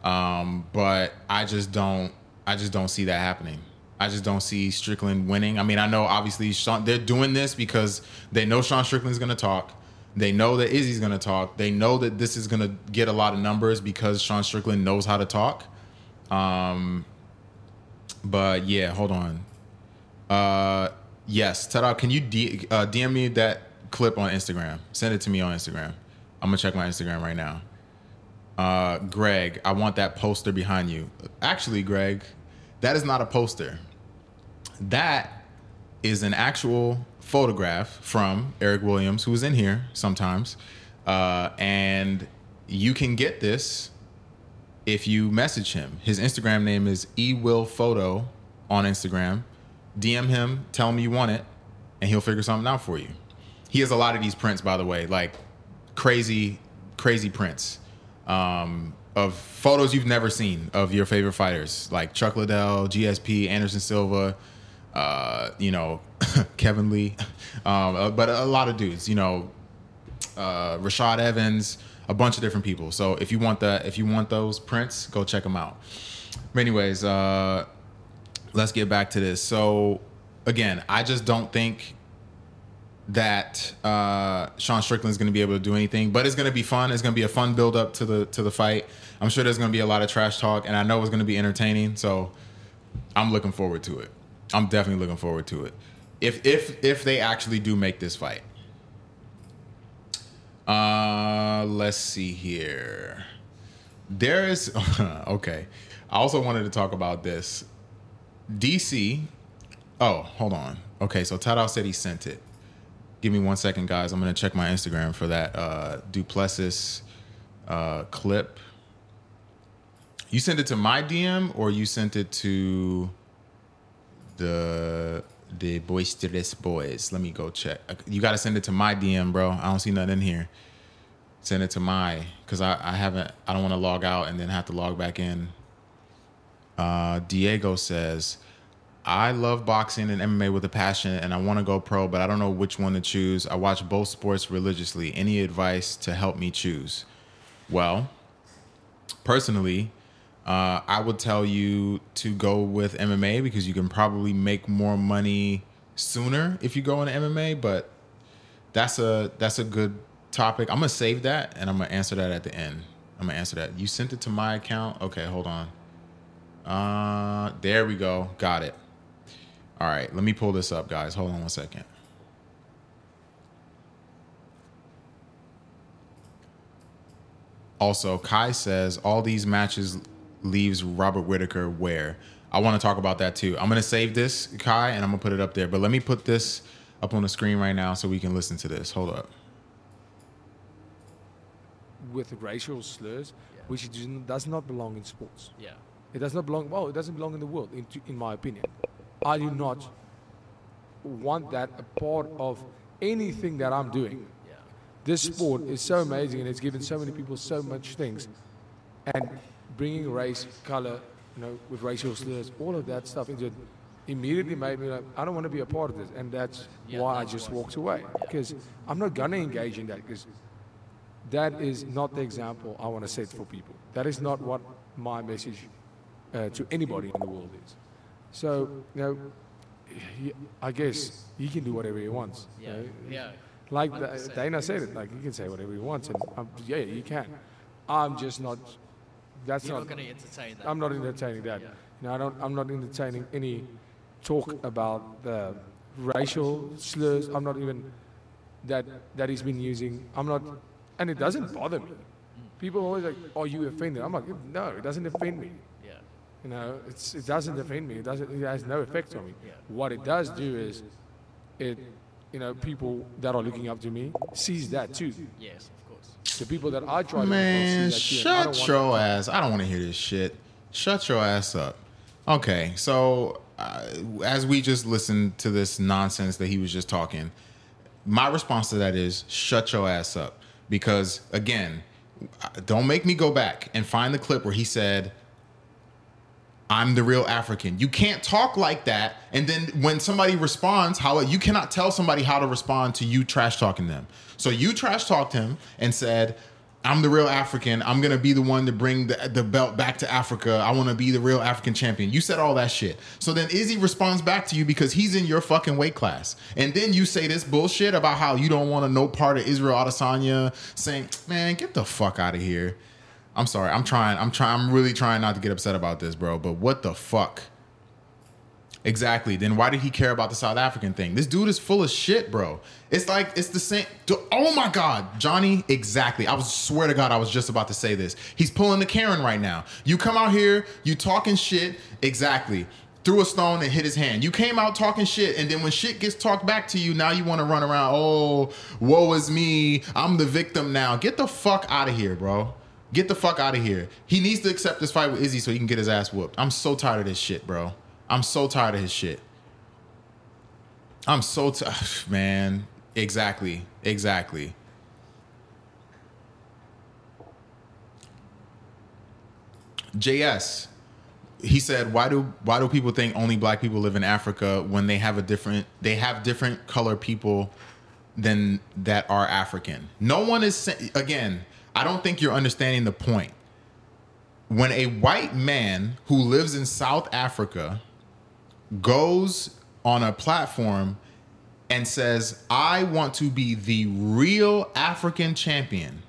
Um, but I just don't I just don't see that happening. I just don't see Strickland winning. I mean, I know obviously Sean they're doing this because they know Sean Strickland's gonna talk. They know that Izzy's going to talk. They know that this is going to get a lot of numbers because Sean Strickland knows how to talk. Um, but yeah, hold on. Uh, yes, Tada, can you D- uh, DM me that clip on Instagram? Send it to me on Instagram. I'm gonna check my Instagram right now. Uh, Greg, I want that poster behind you. Actually, Greg, that is not a poster. That is an actual photograph from Eric Williams, who is in here sometimes. Uh, and you can get this if you message him. His Instagram name is eWillPhoto on Instagram. DM him, tell him you want it, and he'll figure something out for you. He has a lot of these prints, by the way, like crazy, crazy prints um, of photos you've never seen of your favorite fighters, like Chuck Liddell, GSP, Anderson Silva, uh, you know, *laughs* Kevin Lee, *laughs* um, uh, but a lot of dudes, you know, uh, Rashad Evans, a bunch of different people. So if you want the if you want those prints, go check them out. But anyways, uh, let's get back to this. So again, I just don't think that uh, Sean Strickland is going to be able to do anything, but it's going to be fun. It's going to be a fun build up to the to the fight. I'm sure there's going to be a lot of trash talk, and I know it's going to be entertaining. So I'm looking forward to it. I'm definitely looking forward to it. If if if they actually do make this fight. Uh let's see here. There is *laughs* okay. I also wanted to talk about this. DC. Oh, hold on. Okay, so Tadal said he sent it. Give me one second, guys. I'm gonna check my Instagram for that uh du Plessis uh clip. You sent it to my DM or you sent it to the the boisterous boys. Let me go check. You got to send it to my DM, bro. I don't see nothing in here. Send it to my because I, I haven't. I don't want to log out and then have to log back in. Uh, Diego says, "I love boxing and MMA with a passion, and I want to go pro, but I don't know which one to choose. I watch both sports religiously. Any advice to help me choose?" Well, personally, uh, I would tell you to go with MMA because you can probably make more money sooner if you go into MMA. But that's a that's a good topic. I'm gonna save that and I'm gonna answer that at the end. I'm gonna answer that. You sent it to my account. Okay, hold on. Uh, there we go. Got it. All right, let me pull this up, guys. Hold on one second. Also, Kai says all these matches leaves Robert Whitaker where? I want to talk about that too. I'm gonna save this, Kai, and I'm gonna put it up there. But let me put this up on the screen right now so we can listen to this. Hold up. With racial slurs, which does does not belong in sports. Yeah. It does not belong. Well, it doesn't belong in the world, in, in my opinion. I do not want that a part of anything that I'm doing. This sport is so amazing, and it's given so many people so much things, and bringing race, color, you know, with racial slurs, all of that stuff into it, immediately made me like, I don't want to be a part of this, and that's Yeah, why I just walked away because I'm not gonna engage in that because that is not the example I want to set for people. That is not what my message uh, to anybody in the world is. So, you know, he, I guess he can do whatever he wants. you Yeah. know. Yeah. Like the, Dana said it, like he can say whatever he wants, and um, yeah, you can. I'm just not. That's You're not. not going to entertain that. I'm not entertaining that. Yeah. You know, I don't. I'm not entertaining any talk about the racial slurs. I'm not even that that he's been using. I'm not, and it doesn't bother me. People always like, "Are you offended?" I'm like, "No, it doesn't offend me." Yeah. You know, it's, it doesn't offend me. It doesn't. It has no effect on me. What it does do is, it, you know, people that are looking up to me sees that too. Yes, of course. The people that I try to Man, influence see that too. and I don't shut want your ass. I don't want to hear this shit. Shut your ass up. Okay, so uh, as we just listened to this nonsense that he was just talking, my response to that is shut your ass up. Because again, don't make me go back and find the clip where he said, I'm the real African. You can't talk like that. And then when somebody responds, how you cannot tell somebody how to respond to you trash talking them. So you trash talked him and said, I'm the real African. I'm gonna be the one to bring the, the belt back to Africa. I want to be the real African champion. You said all that shit. So then Izzy responds back to you because he's in your fucking weight class. And then you say this bullshit about how you don't want to know part of Israel Adesanya, saying, "Man, get the fuck out of here." I'm sorry. I'm trying. I'm trying. I'm really trying not to get upset about this, bro. But what the fuck? Exactly. Then why did he care about the South African thing? This dude is full of shit, bro. It's like it's the same. Oh my God, Johnny. Exactly. I was swear to God, I was just about to say this. He's pulling the Karen right now. You come out here, you talking shit. Exactly. Threw a stone and hit his hand. You came out talking shit, and then when shit gets talked back to you, now you want to run around. Oh, woe is me. I'm the victim now. Get the fuck out of here, bro. Get the fuck out of here. He needs to accept this fight with Izzy so he can get his ass whooped. I'm so tired of this shit, bro. I'm so tired of his shit. I'm so tired, *sighs* man. Exactly. Exactly. JS, he said, "Why do why do people think only black people live in Africa when they have a different they have different color people than that are African?" No one is again. I don't think you're understanding the point. When a white man who lives in South Africa goes on a platform and says, "I want to be the real African champion."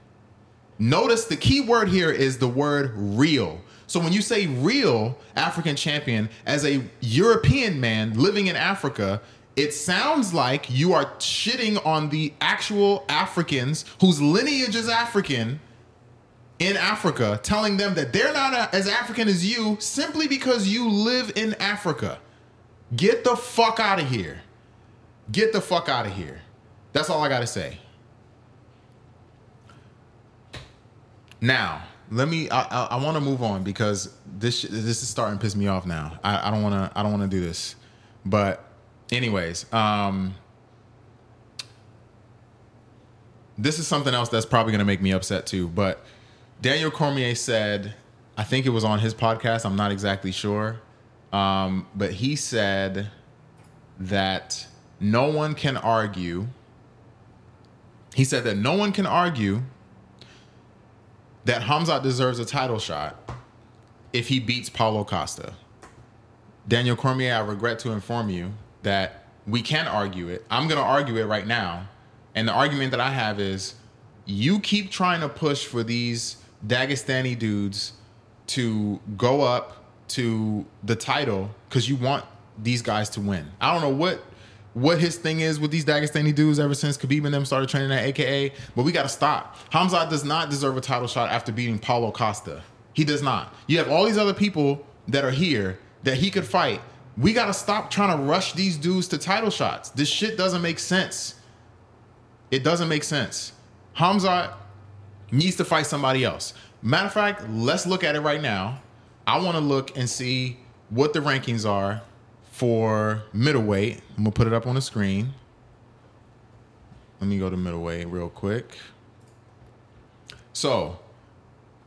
Notice the key word here is the word real. So when you say real African champion as a European man living in Africa, it sounds like you are shitting on the actual Africans whose lineage is African in Africa, telling them that they're not as African as you simply because you live in Africa. Get the fuck out of here. Get the fuck out of here. That's all I got to say. Now, let me. I, I, I want to move on because this this is starting to piss me off now. I, I don't want to. I don't want to do this. But, anyways, um, this is something else that's probably going to make me upset too. But Daniel Cormier said, I think it was on his podcast. I'm not exactly sure, um, but he said that no one can argue. He said that no one can argue that Hamzat deserves a title shot if he beats Paulo Costa. Daniel Cormier, I regret to inform you that we can argue it. I'm going to argue it right now. And the argument that I have is you keep trying to push for these Dagestani dudes to go up to the title because you want these guys to win. I don't know what what his thing is with these Dagestani dudes ever since Khabib and them started training at AKA, but we got to stop. Hamzat does not deserve a title shot after beating Paulo Costa. He does not. You have all these other people that are here that he could fight. We got to stop trying to rush these dudes to title shots. This shit doesn't make sense. It doesn't make sense. Hamzat needs to fight somebody else. Matter of fact, let's look at it right now. I want to look and see what the rankings are for middleweight. I'm gonna put it up on the screen. Let me go to middleweight real quick. So,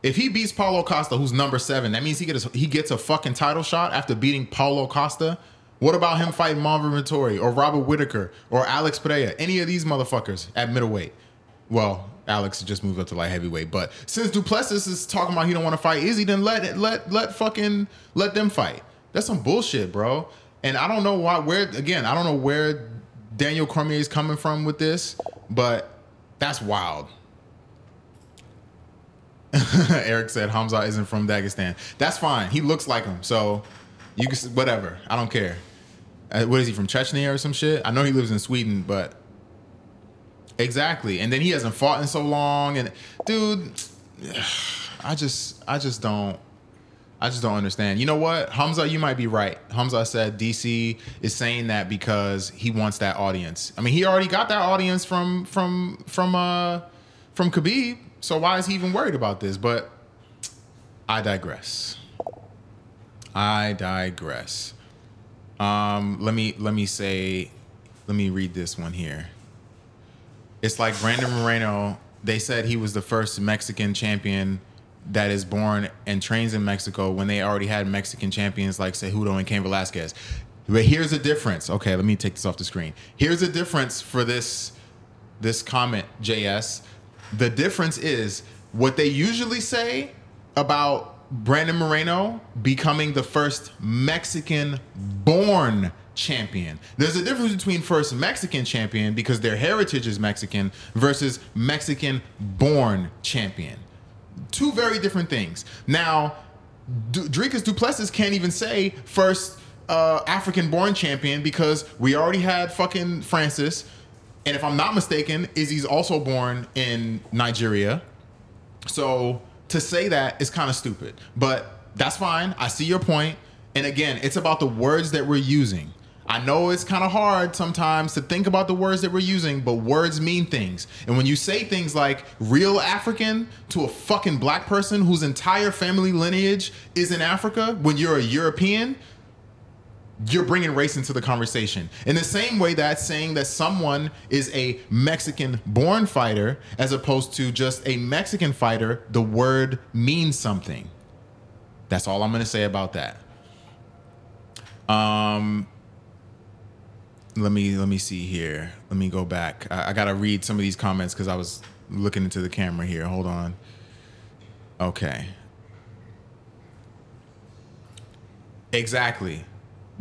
if he beats Paulo Costa, who's number seven, that means he gets he gets a fucking title shot after beating Paulo Costa. What about him fighting Marvin Vettori or Robert Whitaker or Alex Pereira? Any of these motherfuckers at middleweight? Well, Alex just moved up to light heavyweight, but since du Plessis is talking about he don't want to fight Izzy, then let let let fucking let them fight. That's some bullshit, bro. And I don't know why where again, I don't know where Daniel Cormier is coming from with this, but that's wild. *laughs* Eric said Hamza isn't from Dagestan. That's fine. He looks like him, so you can whatever. I don't care. Uh, what is he from Chechnya or some shit? I know he lives in Sweden, but exactly. And then he hasn't fought in so long, and dude, *sighs* I just, I just don't. I just don't understand. You know what? Hamza, you might be right. Hamza said DC is saying that because he wants that audience. I mean, he already got that audience from from from uh from Khabib. So why is he even worried about this? But I digress. I digress. Um, let me let me say, let me read this one here. It's like Brandon Moreno. They said he was the first Mexican champion that is born and trains in Mexico when they already had Mexican champions like Cejudo and Cain Velasquez. But here's the difference. Okay, let me take this off the screen. Here's the difference for this this comment, JS. The difference is what they usually say about Brandon Moreno becoming the first Mexican born champion. There's a difference between first Mexican champion because their heritage is Mexican versus Mexican born champion. Two very different things. Now, Dricus du Plessis can't even say first uh, African born champion because we already had fucking Francis. And if I'm not mistaken, Izzy's also born in Nigeria. So to say that is kind of stupid, but that's fine. I see your point. And again, it's about the words that we're using. I know it's kind of hard sometimes to think about the words that we're using, but words mean things. And when you say things like real African to a fucking black person whose entire family lineage is in Africa, when you're a European, you're bringing race into the conversation. In the same way that saying that someone is a Mexican born fighter as opposed to just a Mexican fighter, the word means something. That's all I'm going to say about that. Um let me let me see here. Let me go back. I, I got to read some of these comments cuz I was looking into the camera here. Hold on. Okay. Exactly.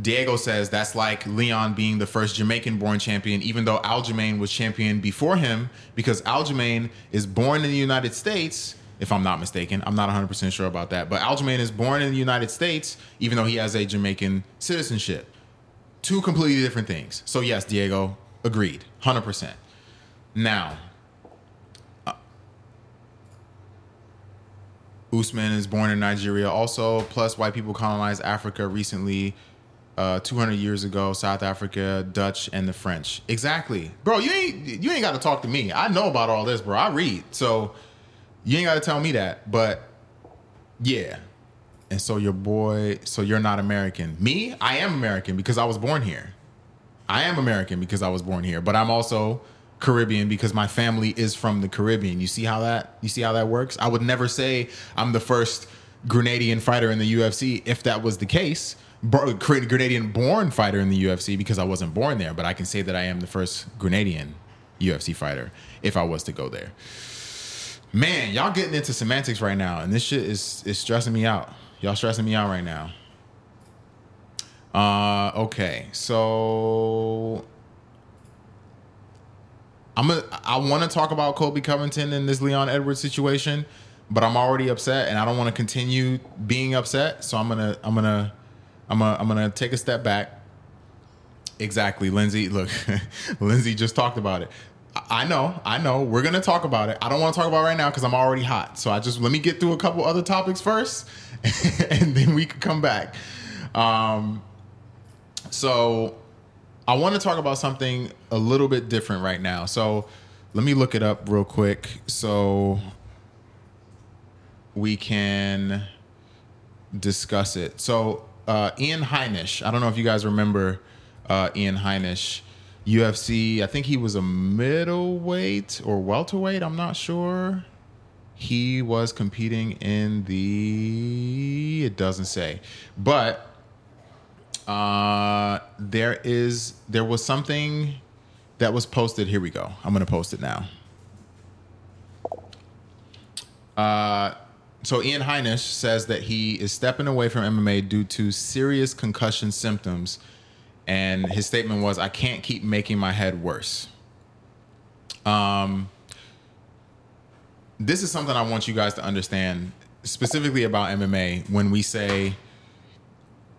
Diego says that's like Leon being the first Jamaican born champion, even though Aljamain was champion before him, because Aljamain is born in the United States, if I'm not mistaken. I'm not 100% sure about that. But Aljamain is born in the United States, even though he has a Jamaican citizenship. Two completely different things. So, yes, Diego, agreed. 100%. Now, uh, Usman is born in Nigeria also. Plus, white people colonized Africa recently, uh, 200 years ago. South Africa, Dutch, and the French. Exactly, bro. You ain't you ain't got to talk to me. I know about all this, bro. I read, so you ain't got to tell me that. But yeah, and so your boy, so you're not American. Me, I am American because I was born here. I am American because I was born here, but I'm also Caribbean because my family is from the Caribbean. You see how that you see how that works? I would never say I'm the first Grenadian fighter in the UFC if that was the case. Grenadian born fighter in the UFC because I wasn't born there, but I can say that I am the first Grenadian UFC fighter if I was to go there. Man, y'all getting into semantics right now, and this shit is is stressing me out. Y'all stressing me out right now. Uh, okay, so I'm a, I want to talk about Colby Covington and this Leon Edwards situation, but I'm already upset, and I don't want to continue being upset. So I'm gonna I'm gonna I'm gonna I'm gonna take a step back. Exactly, Lindsay. Look, *laughs* Lindsay just talked about it. I know, I know. We're gonna talk about it. I don't want to talk about it right now because I'm already hot. So I just let me get through a couple other topics first, *laughs* and then we can come back. Um, so I want to talk about something a little bit different right now. So let me look it up real quick. So we can discuss it. So uh, Ian Heinisch, I don't know if you guys remember uh, Ian Heinisch, UFC. I think he was a middleweight or welterweight. I'm not sure. He was competing in the. It doesn't say, but uh, there is there was something that was posted. Here we go. I'm gonna post it now. Uh, so Ian Heinisch says that he is stepping away from MMA due to serious concussion symptoms, and his statement was, "I can't keep making my head worse." Um, this is something I want you guys to understand specifically about MMA when we say,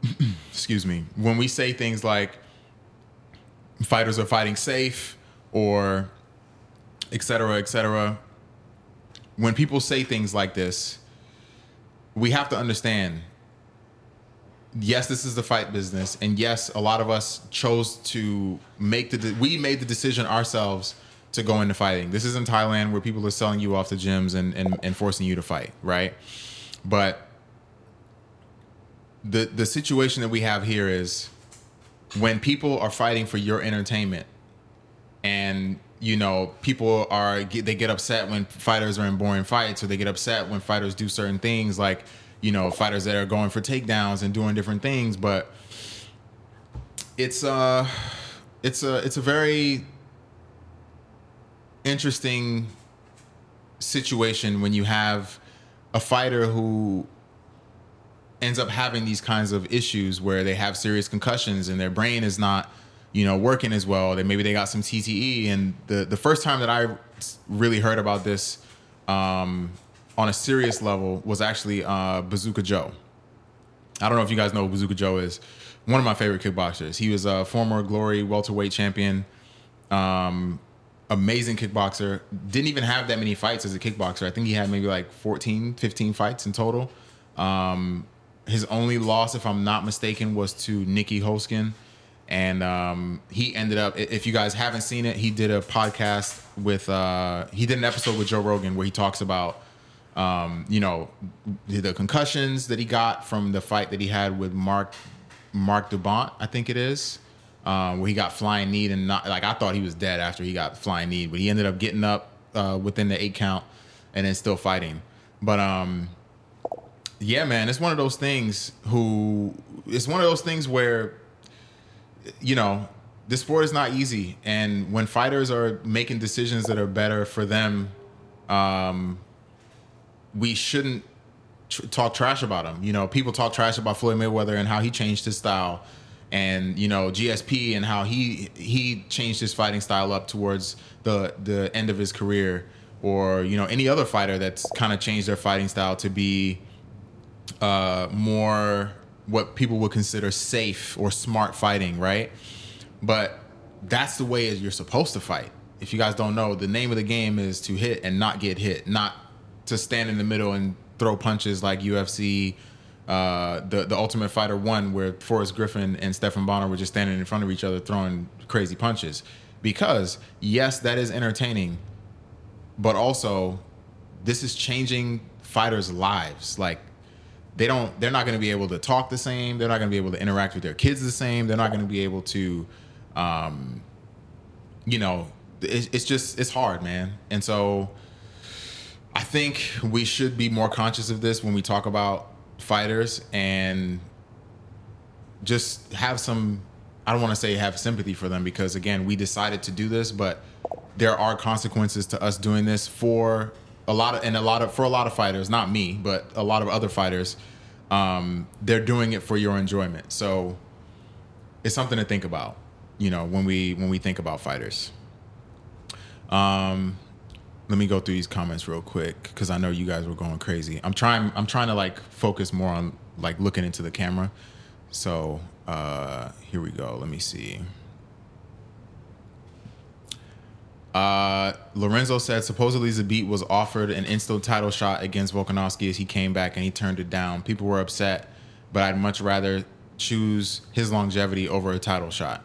*clears throat* excuse me, when we say things like fighters are fighting safe or et cetera, et cetera. When people say things like this, we have to understand yes this is the fight business and yes a lot of us chose to make the de- we made the decision ourselves to go into fighting. This isn't thailand where people are selling you off to gyms and, and, and forcing you to fight right? But the the situation that we have here is when people are fighting for your entertainment and you know people are they get upset when fighters are in boring fights or they get upset when fighters do certain things like you know fighters that are going for takedowns and doing different things. But it's uh it's a it's a very interesting situation when you have a fighter who ends up having these kinds of issues where they have serious concussions and their brain is not you know working as well they maybe they got some CTE and the the first time that i really heard about this um, on a serious level was actually uh, bazooka joe. I don't know if you guys know who bazooka joe is. One of my favorite kickboxers. He was a former glory welterweight champion um, amazing kickboxer. Didn't even have that many fights as a kickboxer. I think he had maybe like 14 15 fights in total. Um, his only loss, if I'm not mistaken, was to Nieky Holzken. And um, he ended up, if you guys haven't seen it, he did a podcast with, uh, he did an episode with Joe Rogan where he talks about, um, you know, the concussions that he got from the fight that he had with Mark, Marc de Bonte, I think it is, um, where he got flying knee and not, like, I thought he was dead after he got flying knee, but he ended up getting up uh, within the eight count and then still fighting. But, um, yeah, man, it's one of those things who it's one of those things where you know, this sport is not easy and when fighters are making decisions that are better for them um we shouldn't tr- talk trash about them. You know, people talk trash about Floyd Mayweather and how he changed his style and you know, GSP and how he he changed his fighting style up towards the the end of his career or you know, any other fighter that's kind of changed their fighting style to be uh, more what people would consider safe or smart fighting, right? But that's the way you're supposed to fight. If you guys don't know, the name of the game is to hit and not get hit, not to stand in the middle and throw punches like UFC, uh, the the Ultimate Fighter one, where Forrest Griffin and Stephan Bonnar were just standing in front of each other throwing crazy punches. Because yes, that is entertaining, but also this is changing fighters' lives. Like they don't they're not going to be able to talk the same they're not going to be able to interact with their kids the same they're not going to be able to um you know it's, it's just it's hard man. And so i think we should be more conscious of this when we talk about fighters and just have some i don't want to say have sympathy for them because again we decided to do this but there are consequences to us doing this for a lot of and a lot of for a lot of fighters not me but a lot of other fighters um, they're doing it for your enjoyment. So it's something to think about you know when we when we think about fighters. Um let me go through these comments real quick because i know you guys were going crazy. I'm trying i'm trying to like focus more on like looking into the camera. So uh here we go. Let me see Uh, Lorenzo said supposedly Zabit was offered an instant title shot against Volkanovski as he came back and he turned it down. People were upset, but I'd much rather choose his longevity over a title shot.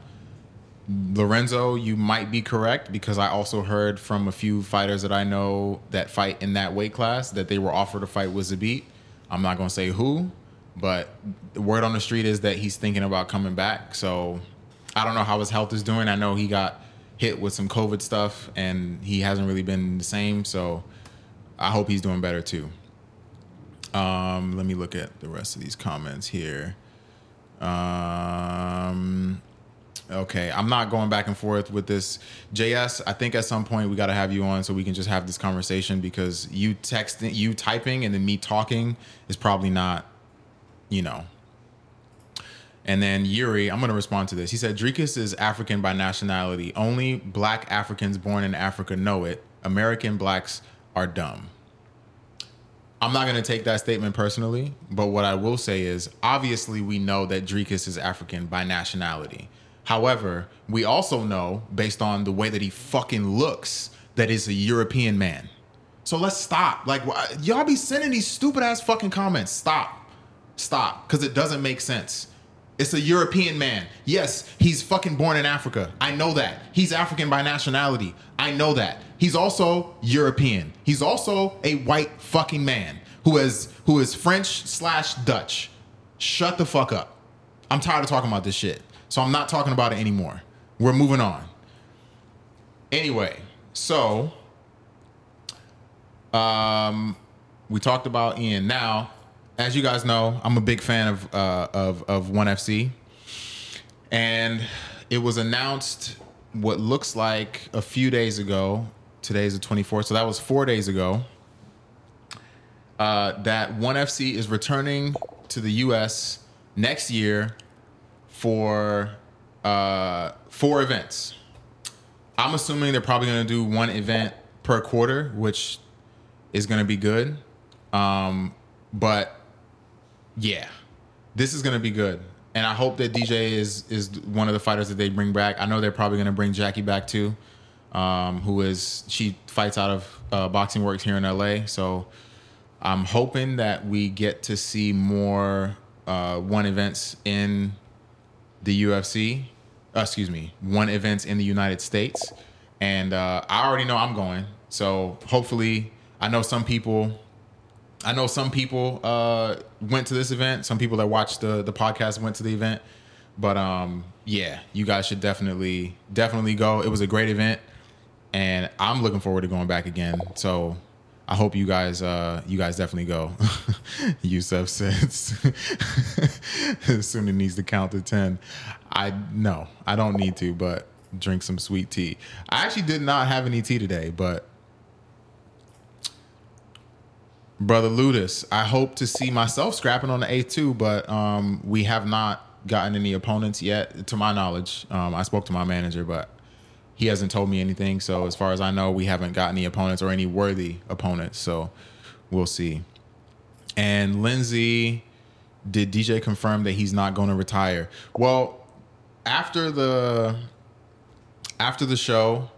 Lorenzo, you might be correct because I also heard from a few fighters that I know that fight in that weight class that they were offered a fight with Zabit. I'm not gonna say who, but the word on the street is that he's thinking about coming back. So I don't know how his health is doing. I know he got hit with some COVID stuff and he hasn't really been the same. So I hope he's doing better too. Um, let me look at the rest of these comments here. Um, okay, I'm not going back and forth with this. JS, I think at some point we got to have you on so we can just have this conversation because you texting, you typing, and then me talking is probably not, you know. And then Yuri, I'm going to respond to this. He said, Dricus is African by nationality. Only black Africans born in Africa know it. American blacks are dumb. I'm not going to take that statement personally, but what I will say is obviously we know that Dricus is African by nationality. However, we also know, based on the way that he fucking looks, that he's a European man. So let's stop. Like, y'all be sending these stupid ass fucking comments. Stop. Stop. Because it doesn't make sense. It's a European man. Yes, he's fucking born in Africa. I know that. He's African by nationality. I know that. He's also European. He's also a white fucking man who is who is French slash Dutch. Shut the fuck up. I'm tired of talking about this shit. So I'm not talking about it anymore. We're moving on. Anyway, so um we talked about Ian. Now, as you guys know, I'm a big fan of uh, of of One FC, and it was announced what looks like a few days ago. Today's the 24th, so that was four days ago. Uh, that One FC is returning to the U.S. next year for uh, four events. I'm assuming they're probably going to do one event per quarter, which is going to be good. Um, but yeah, this is to be good. And I hope that DJ is is one of the fighters that they bring back. I know they're probably to bring Jackie back too, um, who is she fights out of uh, Boxing Works here in LA. So I'm hoping that we get to see more uh, one events in the UFC. Uh, excuse me, one events in the United States, and uh, I already know I'm going. So hopefully, I know some people. I know some people uh, went to this event. Some people that watched the the podcast went to the event. But um, yeah, you guys should definitely definitely go. It was a great event, and I'm looking forward to going back again. So I hope you guys uh, you guys definitely go. *laughs* Yusuf says *laughs* soon it needs to count to ten. I no, I don't need to, but drink some sweet tea. I actually did not have any tea today, but brother Ludus, I hope to see myself scrapping on the A2, but um, we have not gotten any opponents yet, to my knowledge. Um, I spoke to my manager, but he hasn't told me anything. So as far as I know, we haven't got any opponents or any worthy opponents. So we'll see. And Lindsay, did DJ confirm that he's not going to retire? Well, after the after the show,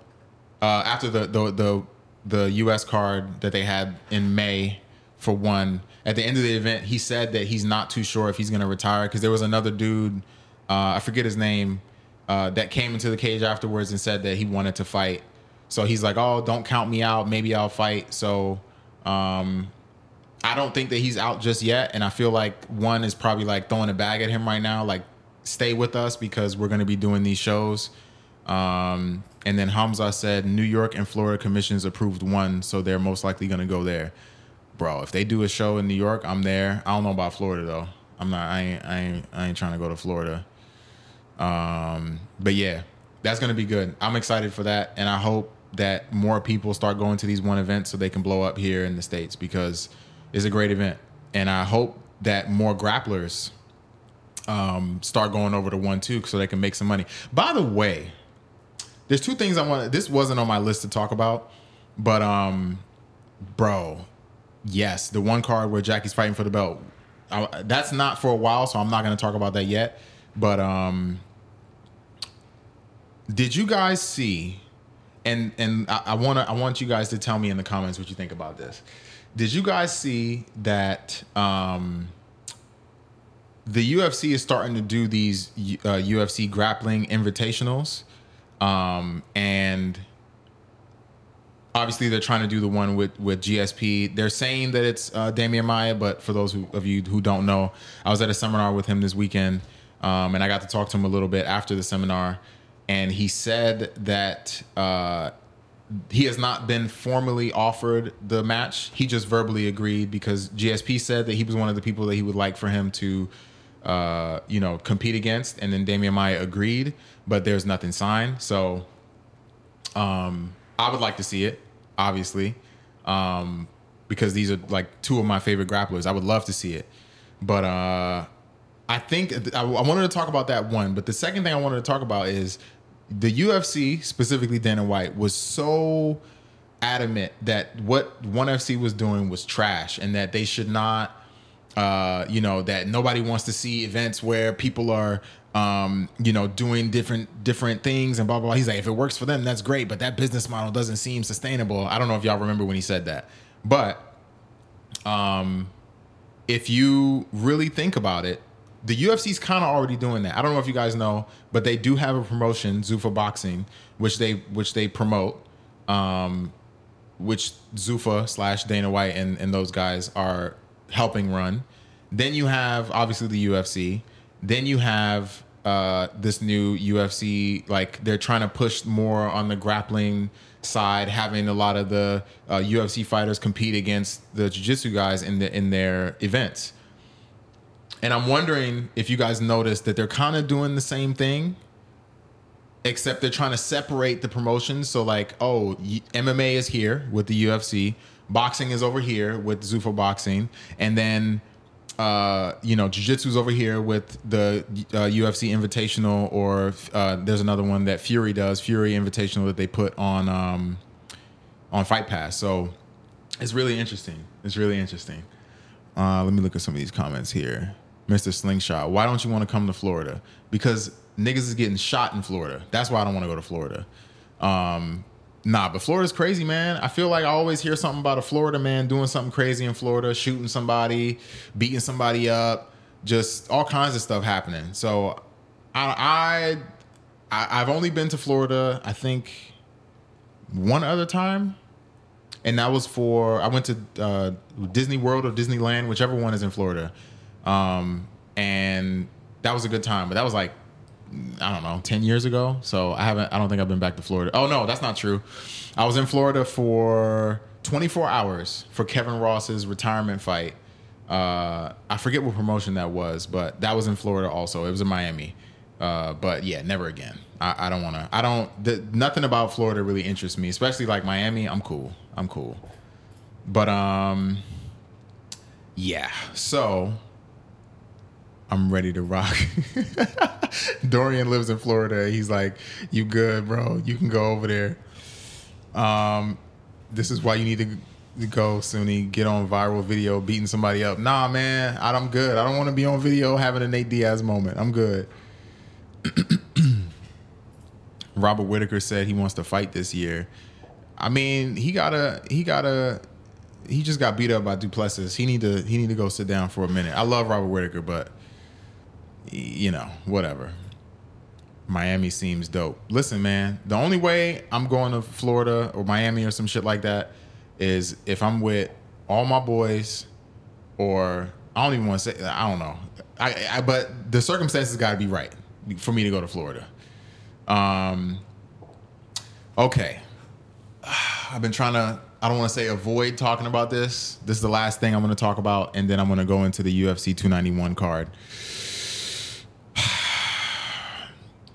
uh, after the, the the the U.S. card that they had in May for one, at the end of the event, he said that he's not too sure if he's going to retire because there was another dude, uh, I forget his name, uh, that came into the cage afterwards and said that he wanted to fight. So he's like, "Oh, don't count me out. Maybe I'll fight." So um, I don't think that he's out just yet, and I feel like one is probably like throwing a bag at him right now, like stay with us because we're going to be doing these shows. Um, and then Hamza said New York and Florida commissions approved one, so they're most likely going to go there. Bro, if they do a show in New York, I'm there. I don't know about Florida though. I'm not. I ain't. I ain't. I ain't trying to go to Florida. Um, but yeah, that's gonna be good. I'm excited for that, and I hope that more people start going to these one events so they can blow up here in the states because it's a great event, and I hope that more grapplers um, start going over to one too so they can make some money. By the way, there's two things I want. This wasn't on my list to talk about, but um, bro, yes, the one card where Jackie's fighting for the belt. I, that's not for a while, so I'm not going to talk about that yet. But um, did you guys see? And and I, want to I want you guys to tell me in the comments what you think about this. Did you guys see that um, the UFC is starting to do these uh, UFC grappling invitationals? Um, and obviously they're trying to do the one with with GSP. They're saying that it's uh, Demian Maia, but for those who, of you who don't know, I was at a seminar with him this weekend, um, and I got to talk to him a little bit after the seminar, and he said that. Uh, he has not been formally offered the match. He just verbally agreed because GSP said that he was one of the people that he would like for him to, uh, you know, compete against, and then Demian Maia agreed, but there's nothing signed. So, um, I would like to see it, obviously, um, because these are like two of my favorite grapplers. I would love to see it, but uh, I think I, I wanted to talk about that one. But the second thing I wanted to talk about is the UFC, specifically Dana White, was so adamant that what ONE FC was doing was trash and that they should not, uh, you know, that nobody wants to see events where people are, um, you know, doing different different things and blah blah. blah. He's like, if it works for them, that's great, but that business model doesn't seem sustainable. I don't know if y'all remember when he said that, but um, if you really think about it, the UFC's kind of already doing that. I don't know if you guys know, but they do have a promotion, Zuffa Boxing, which they which they promote, um, which Zuffa slash Dana White and, and those guys are helping run. Then you have obviously the UFC. Then you have uh, this new UFC. Like they're trying to push more on the grappling side, having a lot of the uh, UFC fighters compete against the jiu-jitsu guys in the in their events. And I'm wondering if you guys noticed that they're kind of doing the same thing, except they're trying to separate the promotions. So, like, oh, MMA is here with the UFC, boxing is over here with Zuffa Boxing, and then, uh, you know, Jiu Jitsu's over here with the uh, UFC Invitational, or uh, there's another one that Fury does, Fury Invitational that they put on um, on Fight Pass. So, it's really interesting. It's really interesting. Uh, let me look at some of these comments here. Mr. Slingshot, why don't you want to come to Florida? Because niggas is getting shot in Florida. That's why I don't want to go to Florida. Um, nah, but Florida's crazy, man. I feel like I always hear something about a Florida man doing something crazy in Florida, shooting somebody, beating somebody up, just all kinds of stuff happening. So I, I, I've only been to Florida, I think, one other time and that was for I went to uh, Disney World or Disneyland, whichever one is in Florida, um, and that was a good time. But that was like I don't know, ten years ago. So I haven't. I don't think I've been back to Florida. Oh no, that's not true. I was in Florida for 24 hours for Kevin Ross's retirement fight. Uh, I forget what promotion that was, but that was in Florida also. It was in Miami. Uh, but yeah, never again. I, I don't want to. I don't. The, nothing about Florida really interests me, especially like Miami. I'm cool. I'm cool. But um, yeah. So I'm ready to rock. *laughs* Dorian lives in Florida. He's like, "You good, bro? You can go over there." Um, this is why you need to go, Sunni. Get on viral video beating somebody up. Nah, man, I'm good. I don't want to be on video having a Nate Diaz moment. I'm good. *clears throat* Robert Whitaker said he wants to fight this year. I mean, he gotta, he gotta, he just got beat up by du Plessis. He need to, he need to go sit down for a minute. I love Robert Whitaker, but you know, whatever. Miami seems dope. Listen, man, the only way I'm going to Florida or Miami or some shit like that is if I'm with all my boys, or I don't even want to say, I don't know. I, I but the circumstances got to be right for me to go to Florida. Um. Okay. I've been trying to. I don't want to say avoid talking about this. This is the last thing I'm going to talk about, and then I'm going to go into the UFC 291 card.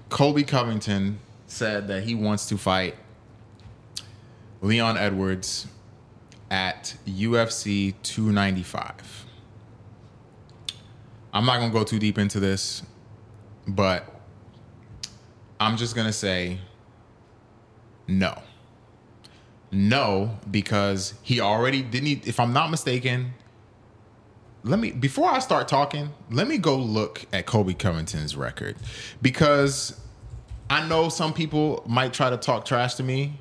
Colby Covington said that he wants to fight Leon Edwards at UFC 295. I'm not going to go too deep into this, but I'm just going to say no. No, because he already didn't. He, if I'm not mistaken, let me before I start talking, let me go look at Colby Covington's record because I know some people might try to talk trash to me.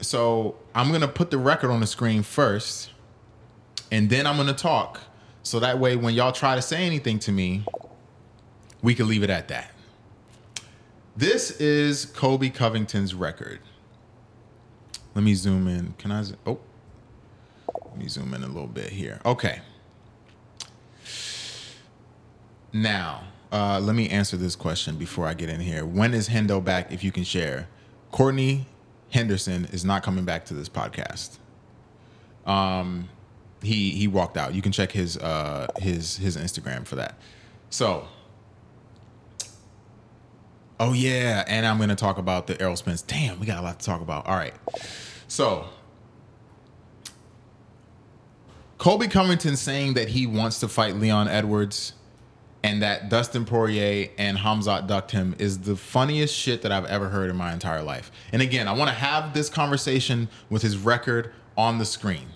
So I'm gonna put the record on the screen first, and then I'm gonna talk. So that way, when y'all try to say anything to me, we can leave it at that. This is Colby Covington's record. Let me zoom in. Can I? Oh, let me zoom in a little bit here. Okay. Now, uh, let me answer this question before I get in here. When is Hendo back? If you can share, Courtney Henderson is not coming back to this podcast. Um, he he walked out. You can check his uh his his Instagram for that. So, oh yeah, and I'm gonna talk about the Errol Spence. Damn, we got a lot to talk about. All right, so Colby Covington saying that he wants to fight Leon Edwards and that Dustin Poirier and Hamzat ducked him is the funniest shit that I've ever heard in my entire life. And again, I want to have this conversation with his record on the screen.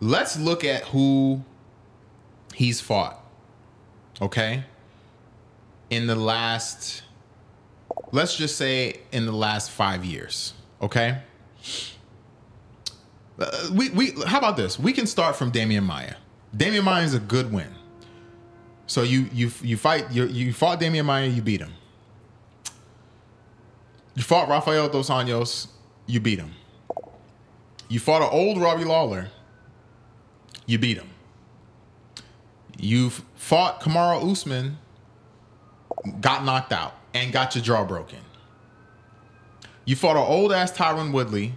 Let's look at who he's fought. Okay? In the last let's just say in the last 5 years, okay? Uh, we we how about this? We can start from Demian Maia. Demian Maia is a good win. So you you you fight you you fought Demian Maia, you beat him. You fought Rafael dos Anjos, you beat him. You fought an old Robbie Lawler, you beat him. You fought Kamaru Usman, got knocked out, and got your jaw broken. You fought an old ass Tyron Woodley,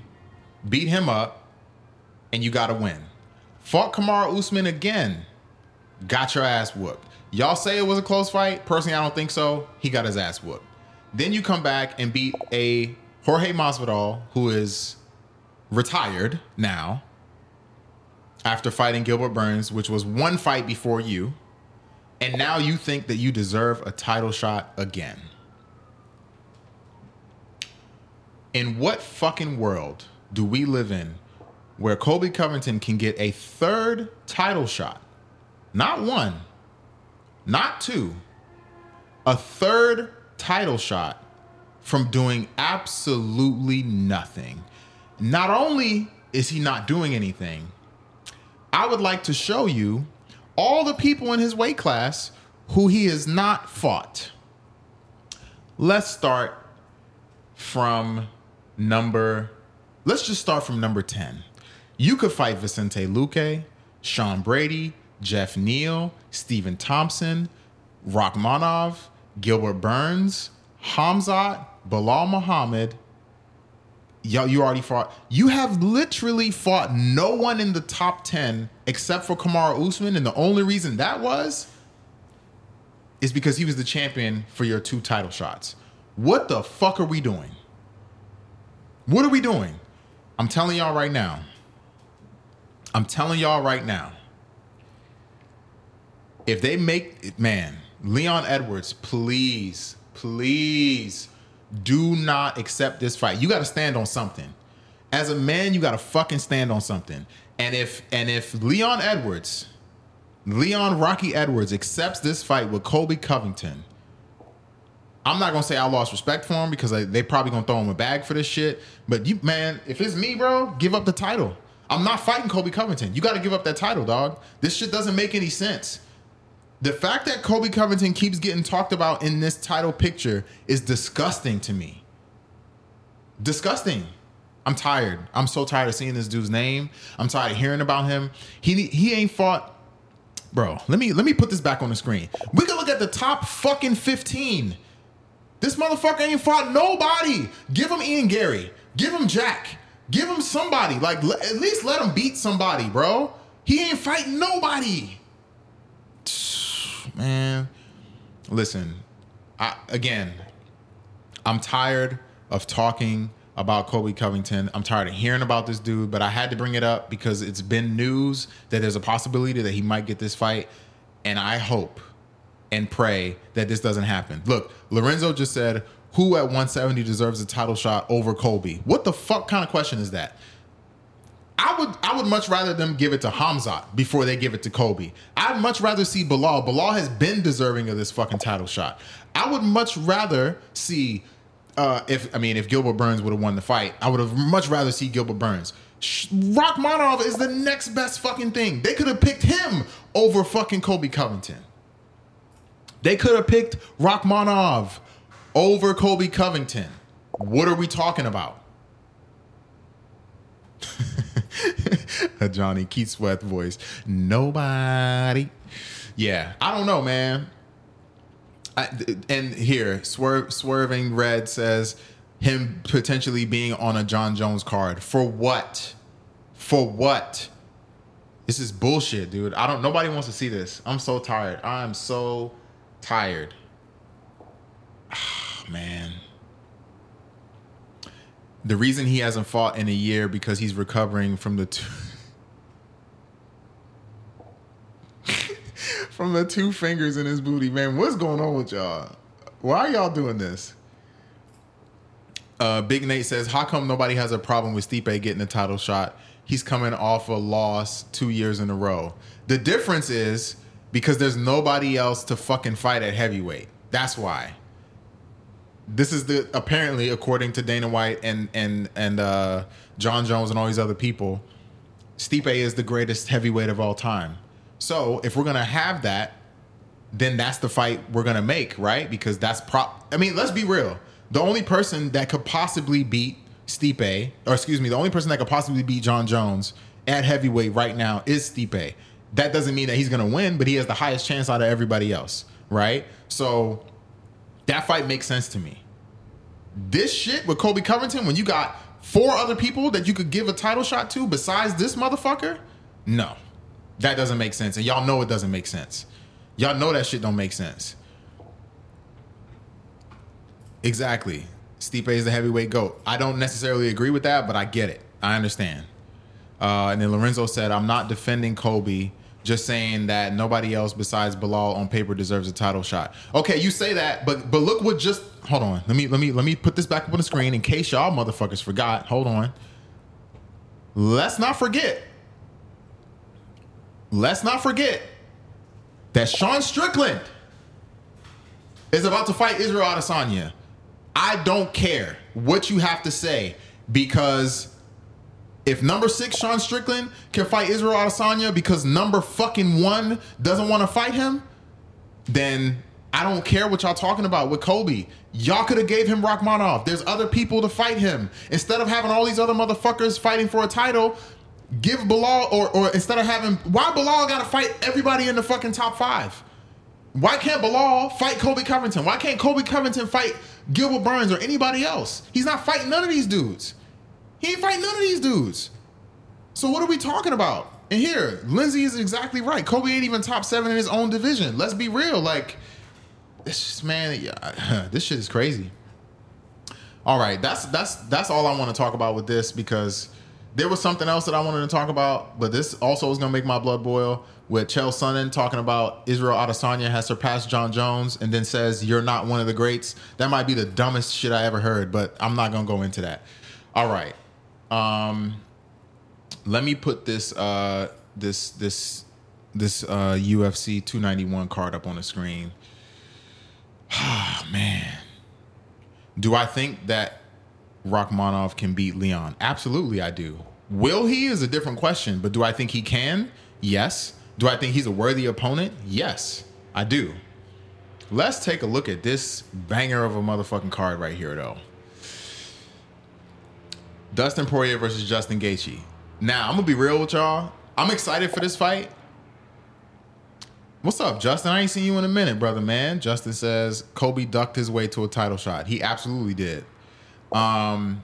beat him up, and you got a win. Fought Kamaru Usman again, got your ass whooped. Y'all say it was a close fight. Personally, I don't think so. He got his ass whooped. Then you come back and beat a Jorge Masvidal, who is retired now after fighting Gilbert Burns, which was one fight before you. And now you think that you deserve a title shot again. In what fucking world do we live in where Colby Covington can get a third title shot? Not one, not two, a third title shot from doing absolutely nothing. Not only is he not doing anything, I would like to show you all the people in his weight class who he has not fought. Let's start from number, let's just start from number 10. You could fight Vicente Luque, Sean Brady, Geoff Neal, Stephen Thompson, Rakhmonov, Gilbert Burns, Hamzat, Belal Muhammad. Yo, you already fought. You have literally fought no one in the top 10 except for Kamaru Usman. And the only reason that was is because he was the champion for your two title shots. What the fuck are we doing? What are we doing? I'm telling y'all right now. I'm telling y'all right now. If they make man, Leon Edwards, please, please do not accept this fight. You got to stand on something. As a man, you got to fucking stand on something. And if and if Leon Edwards, Leon Rocky Edwards accepts this fight with Colby Covington, I'm not gonna say I lost respect for him because I, they probably gonna throw him a bag for this shit. But you, man, if it's me, bro, give up the title. I'm not fighting Colby Covington. You got to give up that title, dog. This shit doesn't make any sense. The fact that Colby Covington keeps getting talked about in this title picture is disgusting to me. Disgusting. I'm tired. I'm so tired of seeing this dude's name. I'm tired of hearing about him. He he ain't fought. Bro, let me let me put this back on the screen. We can look at the top fucking 15. This motherfucker ain't fought nobody. Give him Ian Garry. Give him Jack. Give him somebody. Like at least let him beat somebody, bro. He ain't fighting nobody. *sighs* Man, listen. I again, I'm tired of talking about Colby Covington. I'm tired of hearing about this dude, but I had to bring it up because it's been news that there's a possibility that he might get this fight, and I hope and pray that this doesn't happen. Look, Lorenzo just said, "Who at 170 deserves a title shot over Colby?" What the fuck kind of question is that? I would I would much rather them give it to Hamzat before they give it to Colby. I'd much rather see Belal. Belal has been deserving of this fucking title shot. I would much rather see uh, if I mean if Gilbert Burns would have won the fight, I would have much rather see Gilbert Burns. Rakhmonov is the next best fucking thing. They could have picked him over fucking Colby Covington. They could have picked Rakhmonov over Colby Covington. What are we talking about? *laughs* A Johnny Keith Sweat voice. Nobody. Yeah, I don't know, man. I, and here, swerve, swerving red says him potentially being on a Jon Jones card for what? For what? This is bullshit, dude. I don't. Nobody wants to see this. I'm so tired. I'm so tired. Ah, *sighs* man. The reason he hasn't fought in a year because he's recovering from the two *laughs* from the two fingers in his booty. Man, what's going on with y'all? Why are y'all doing this? Uh, Big Nate says, "How come nobody has a problem with Stipe getting a title shot? He's coming off a loss two years in a row. The difference is because there's nobody else to fucking fight at heavyweight. That's why. This is the apparently according to Dana White and and and uh, Jon Jones and all these other people, Stipe is the greatest heavyweight of all time. So if we're gonna have that, then that's the fight we're gonna make, right? Because that's prop. I mean, let's be real. The only person that could possibly beat Stipe, or excuse me, the only person that could possibly beat John Jones at heavyweight right now is Stipe. That doesn't mean that he's gonna win, but he has the highest chance out of everybody else, right? So that fight makes sense to me. This shit with Colby Covington, when you got four other people that you could give a title shot to besides this motherfucker, no, that doesn't make sense. And y'all know it doesn't make sense. Y'all know that shit don't make sense. Exactly. Stipe is the heavyweight goat. I don't necessarily agree with that, but I get it. I understand. Uh, and then Lorenzo said, "I'm not defending Colby, just saying that nobody else besides Belal on paper deserves a title shot." Okay, you say that, but but look what just hold on. Let me let me let me put this back up on the screen in case y'all motherfuckers forgot. Hold on. Let's not forget. Let's not forget that Sean Strickland is about to fight Israel Adesanya. I don't care what you have to say because if number six Sean Strickland can fight Israel Adesanya because number fucking one doesn't want to fight him, then I don't care what y'all talking about with Colby. Y'all could have gave him Rakhmonov. There's other people to fight him instead of having all these other motherfuckers fighting for a title. Give Belal or or instead of having why Belal got to fight everybody in the fucking top five. Why can't Belal fight Colby Covington? Why can't Colby Covington fight Gilbert Burns or anybody else? He's not fighting none of these dudes. He ain't fighting none of these dudes. So what are we talking about? And here, Lindsay is exactly right. Colby ain't even top seven in his own division. Let's be real. Like, this just man, yeah, *laughs* this shit is crazy. All right, that's that's that's all I want to talk about with this because there was something else that I wanted to talk about, but this also is gonna make my blood boil. With Chael Sonnen talking about Israel Adesanya has surpassed Jon Jones, and then says you're not one of the greats. That might be the dumbest shit I ever heard, but I'm not gonna go into that. All right, um, let me put this uh, this this this uh, UFC 291 card up on the screen. *sighs* Ah man, do I think that Rakhmonov can beat Leon? Absolutely, I do. Will he is a different question, but do I think he can? Yes. Do I think he's a worthy opponent? Yes, I do. Let's take a look at this banger of a motherfucking card right here, though. Dustin Poirier versus Justin Gaethje. Now, I'm gonna be real with y'all. I'm excited for this fight. What's up, Justin? I ain't seen you in a minute, brother, man. Justin says Colby ducked his way to a title shot. He absolutely did. Um,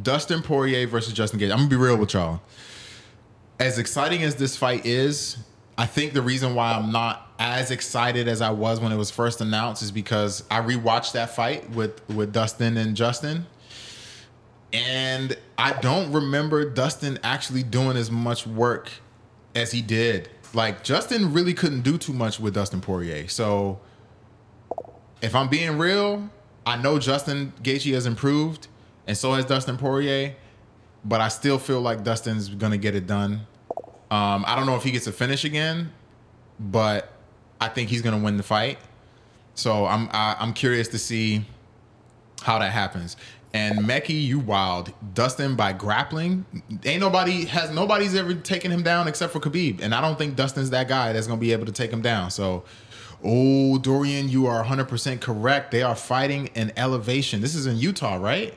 Dustin Poirier versus Justin Gaethje. I'm gonna be real with y'all. As exciting as this fight is, I think the reason why I'm not as excited as I was when it was first announced is because I rewatched that fight with with Dustin and Justin, and I don't remember Dustin actually doing as much work as he did. Like Justin really couldn't do too much with Dustin Poirier. So if I'm being real, I know Justin Gaethje has improved, and so has Dustin Poirier, but I still feel like Dustin's gonna get it done. Um, I don't know if he gets a finish again, but I think he's gonna win the fight. So I'm I, I'm curious to see how that happens. And Meki, you wild. Dustin by grappling. Ain't nobody has nobody's ever taken him down except for Khabib. And I don't think Dustin's that guy that's gonna be able to take him down. So oh Dorian, you are 100% correct. They are fighting in elevation. This is in Utah, right?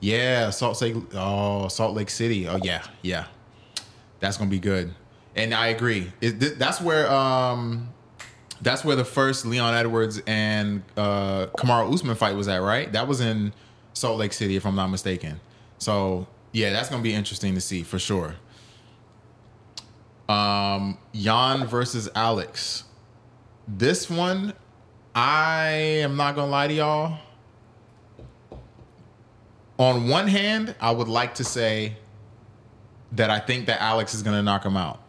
Yeah, Salt Lake oh, Salt Lake City. Oh yeah, yeah. That's gonna be good. And I agree. It, th- that's where um that's where the first Leon Edwards and uh Kamaru Usman fight was at, right? That was in Salt Lake City, if I'm not mistaken. So yeah, that's gonna be interesting to see for sure. Um, Jan versus Alex. This one, I am not gonna lie to y'all. On one hand, I would like to say that I think that Alex is gonna knock him out.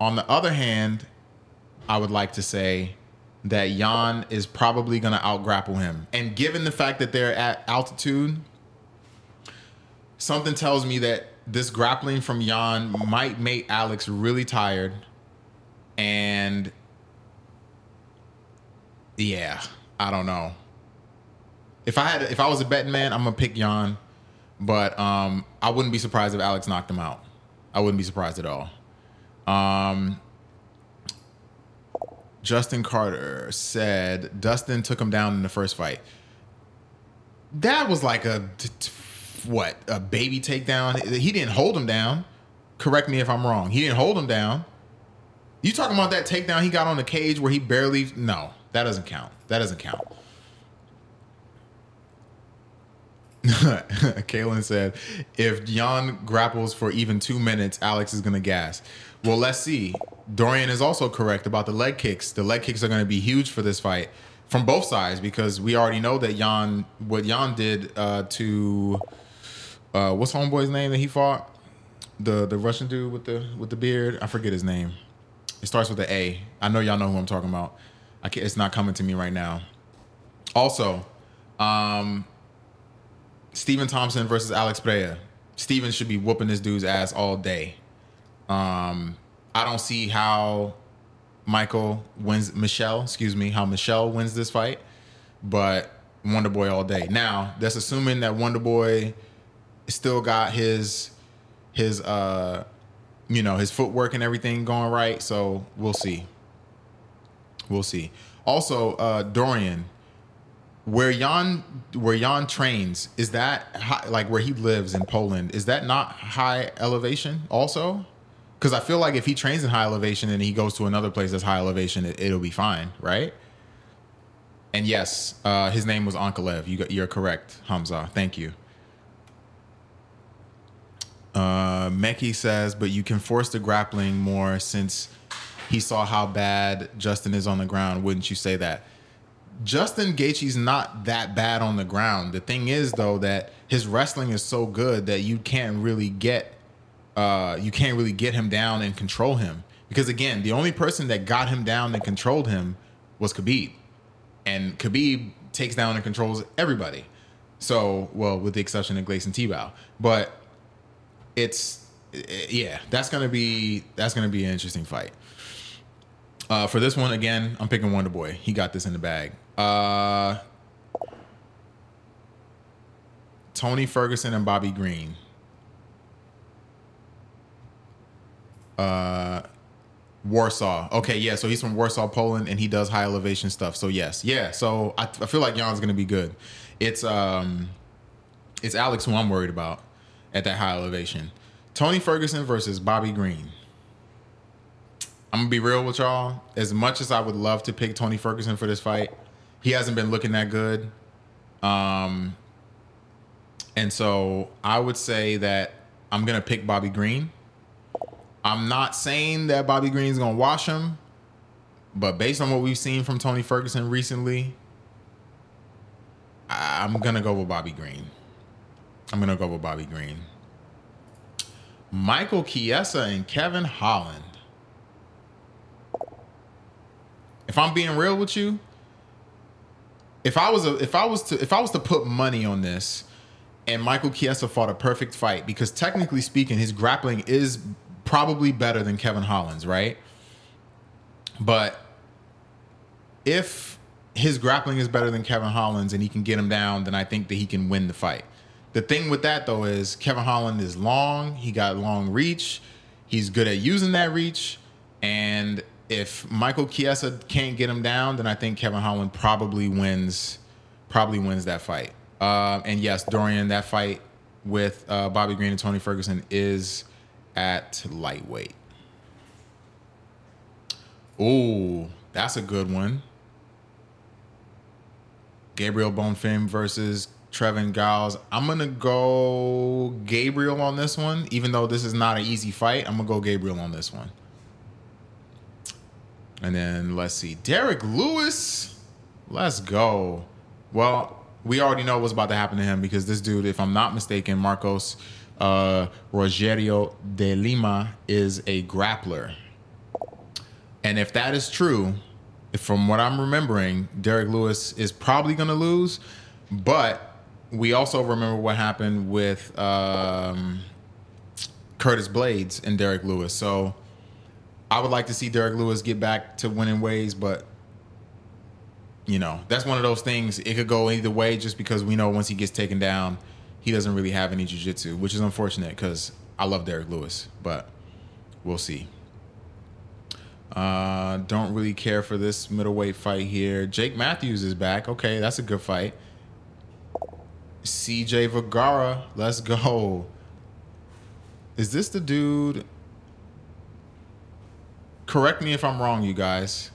On the other hand, I would like to say that Jan is probably going to out grapple him. And given the fact that they're at altitude, something tells me that this grappling from Jan might make Alex really tired. And yeah, I don't know. If I had if I was a betting man, I'm gonna pick Jan, but um, I wouldn't be surprised if Alex knocked him out. I wouldn't be surprised at all. Um, Justin Carter said Dustin took him down in the first fight. That was like a what a baby takedown. He didn't hold him down. Correct me if I'm wrong. He didn't hold him down. You talking about that takedown he got on the cage where he barely? No, that doesn't count. That doesn't count. *laughs* Kaylin said, if Jan grapples for even two minutes, Alex is gonna gas. Well, let's see. Dorian is also correct about the leg kicks. The leg kicks are gonna be huge for this fight from both sides because we already know that Jan what Jan did uh, to uh, what's homeboy's name that he fought? The the Russian dude with the with the beard. I forget his name. It starts with the A. I know y'all know who I'm talking about. I can't, it's not coming to me right now. Also, um, Stephen Thompson versus Alex Pereira. Steven should be whooping this dude's ass all day. Um, I don't see how Michael wins Michelle, excuse me, how Michelle wins this fight, but Wonder Boy all day. Now, that's assuming that Wonder Boy still got his his uh you know, his footwork and everything going right, so we'll see. We'll see. Also, uh Dorian, where Jan where Jan trains is that high, like where he lives in Poland is that not high elevation also? Because I feel like if he trains in high elevation and he goes to another place that's high elevation it, will be fine right? And yes uh, his name was Ankalaev. You got, you're correct Hamza. Thank you. Uh, Meki says but you can force the grappling more since he saw how bad Justin is on the ground. Wouldn't you say that Justin Gaethje's not that bad on the ground. The thing is though that his wrestling is so good that you can't really get uh you can't really get him down and control him. Because again, the only person that got him down and controlled him was Khabib. And Khabib takes down and controls everybody. So, well, with the exception of Gleison Tibau. But it's yeah, that's gonna be that's gonna be an interesting fight. Uh, for this one, again, I'm picking Wonder Boy. He got this in the bag. Uh, Tony Ferguson and Bobby Green. Uh, Warsaw. Okay, yeah. So he's from Warsaw, Poland, and he does high elevation stuff. So yes, yeah. So I, I feel like Jan's gonna be good. It's um, it's Alex who I'm worried about at that high elevation. Tony Ferguson versus Bobby Green. I'm gonna be real with y'all. As much as I would love to pick Tony Ferguson for this fight, he hasn't been looking that good. Um, and so I would say that I'm gonna pick Bobby Green. I'm not saying that Bobby Green's gonna wash him, but based on what we've seen from Tony Ferguson recently, I'm gonna go with Bobby Green. I'm gonna go with Bobby Green. Michael Chiesa and Kevin Holland. If I'm being real with you, if I was a, if I was to if I was to put money on this, and Michael Chiesa fought a perfect fight because technically speaking, his grappling is probably better than Kevin Holland's, right? But if his grappling is better than Kevin Holland's and he can get him down, then I think that he can win the fight. The thing with that though is Kevin Holland is long, he got long reach, he's good at using that reach, and if Michael Chiesa can't get him down, then I think Kevin Holland probably wins probably wins that fight. Uh, and yes, Dorian, that fight with uh, Bobby Green and Tony Ferguson is at lightweight. Ooh, that's a good one. Gabriel Bonfim versus Trevin Giles. I'm gonna go Gabriel on this one, even though this is not an easy fight. I'm gonna go Gabriel on this one. And then let's see, Derek Lewis. Let's go. Well, we already know what's about to happen to him because this dude, if I'm not mistaken, Marcos uh, Rogerio de Lima is a grappler. And if that is true, from what I'm remembering, Derek Lewis is probably going to lose. But we also remember what happened with um, Curtis Blaydes and Derek Lewis. So I would like to see Derek Lewis get back to winning ways, but you know, that's one of those things. It could go either way just because we know once he gets taken down, he doesn't really have any jiu-jitsu, which is unfortunate because I love Derek Lewis, but we'll see. Uh, don't really care for this middleweight fight here. Jake Matthews is back. Okay, that's a good fight. CJ Vergara, let's go. Is this the dude? Correct me if I'm wrong, you guys.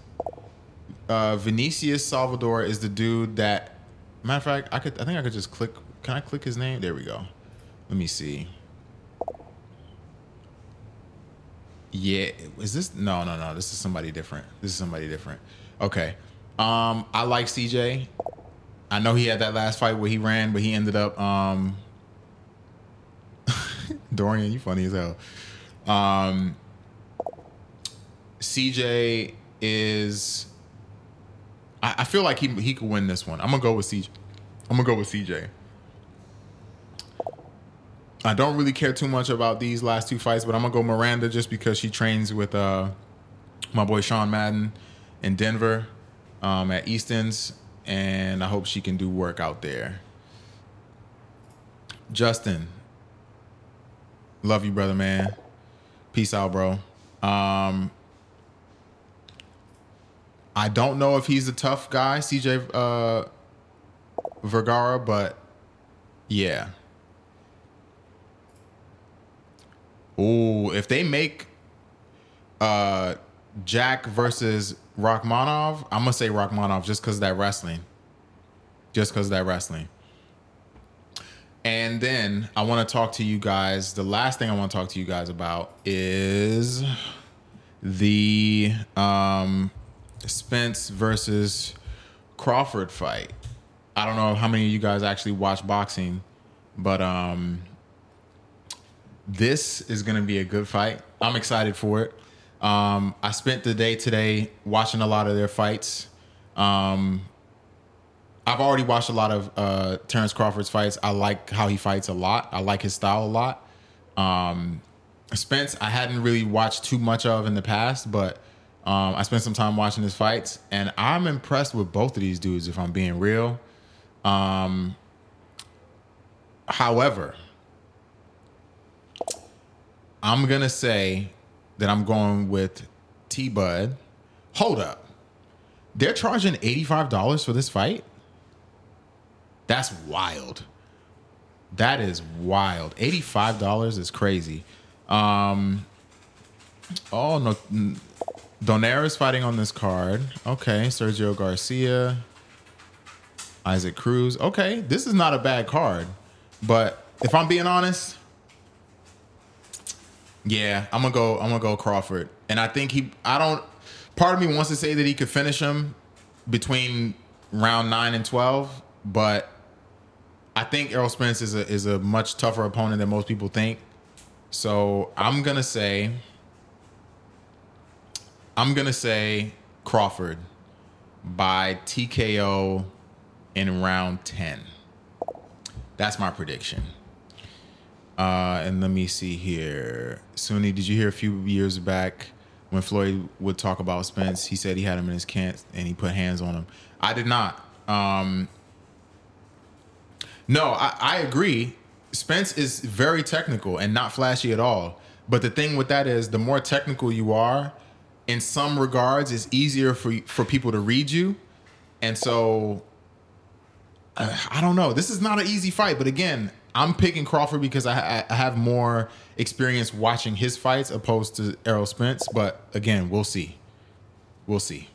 Uh, Vinicius Salvador is the dude that. Matter of fact, I could. I think I could just click. Can I click his name? There we go. Let me see. Yeah, is this? No, no, no. This is somebody different. This is somebody different. Okay. Um, I like CJ. I know he had that last fight where he ran, but he ended up. Um, *laughs* Dorian, you funny as hell. Um, CJ is. I, I feel like he he could win this one. I'm gonna go with CJ. I'm gonna go with CJ. I don't really care too much about these last two fights, but I'm gonna go Miranda just because she trains with uh, my boy Sean Madden in Denver um, at Easton's, and I hope she can do work out there. Justin, love you, brother, man. Peace out, bro. Um, I don't know if he's a tough guy, CJ uh, Vergara, but yeah. Ooh, if they make uh, Jack versus Rakhmonov, I'm gonna say Rakhmonov just because that wrestling. Just because that wrestling. And then I want to talk to you guys. The last thing I want to talk to you guys about is the um, Spence versus Crawford fight. I don't know how many of you guys actually watch boxing, but um, this is going to be a good fight. I'm excited for it. Um, I spent the day today watching a lot of their fights. Um, I've already watched a lot of uh, Terence Crawford's fights. I like how he fights a lot. I like his style a lot. Um, Spence, I hadn't really watched too much of in the past, but um, I spent some time watching his fights, and I'm impressed with both of these dudes. If I'm being real, um, however, I'm gonna say that I'm going with T Bud. Hold up, they're charging eighty five dollars for this fight. That's wild. That is wild. Eighty five dollars is crazy. Um, oh no, Donaire is fighting on this card. Okay, Sergio Garcia, Isaac Cruz. Okay, this is not a bad card, but if I'm being honest, yeah, I'm gonna go. I'm gonna go Crawford, and I think he. I don't. Part of me wants to say that he could finish him between round nine and twelve, but I think Errol Spence is a is a much tougher opponent than most people think. So I'm gonna say. I'm gonna say Crawford by TKO in round ten. That's my prediction. Uh, and let me see here. Sunni, did you hear a few years back when Floyd would talk about Spence, he said he had him in his camp and he put hands on him. I did not. Um, no, I, I agree. Spence is very technical and not flashy at all. But the thing with that is, the more technical you are, in some regards, it's easier for for people to read you, and so I don't know. This is not an easy fight, but again, I'm picking Crawford because I, I, I have more experience watching his fights opposed to Errol Spence. But again, we'll see. We'll see.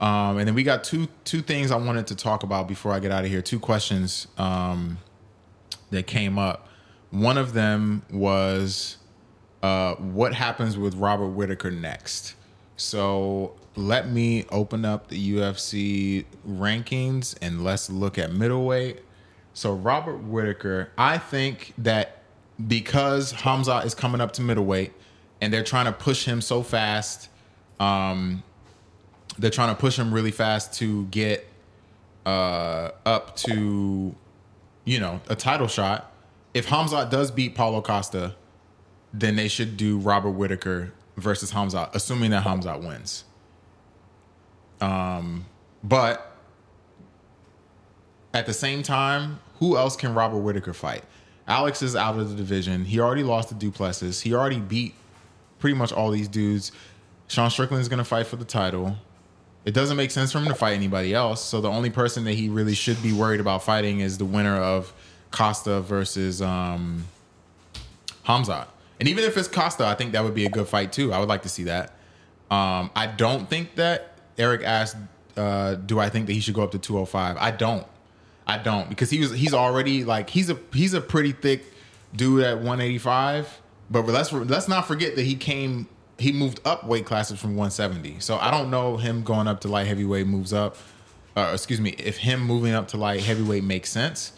Um, and then we got two two things I wanted to talk about before I get out of here. Two questions um, that came up. One of them was uh, what happens with Robert Whitaker next. So let me open up the UFC rankings and let's look at middleweight. So Robert Whitaker, I think that because Hamza is coming up to middleweight and they're trying to push him so fast, um, they're trying to push him really fast to get uh, up to, you know, a title shot. If Hamza does beat Paulo Costa, then they should do Robert Whitaker versus Hamza, assuming that Hamza wins. Um, but at the same time, who else can Robert Whitaker fight? Alex is out of the division. He already lost to du Plessis. He already beat pretty much all these dudes. Sean Strickland is going to fight for the title. It doesn't make sense for him to fight anybody else. So the only person that he really should be worried about fighting is the winner of Costa versus um, Hamza. And even if it's Costa, I think that would be a good fight too. I would like to see that. Um, I don't think that Eric asked, uh, "Do I think that he should go up to 205?" I don't. I don't because he was he's already like he's a he's a pretty thick dude at 185. But let's let's not forget that he came he moved up weight classes from 170. So I don't know him going up to light heavyweight moves up. Uh, excuse me, if him moving up to light heavyweight makes sense.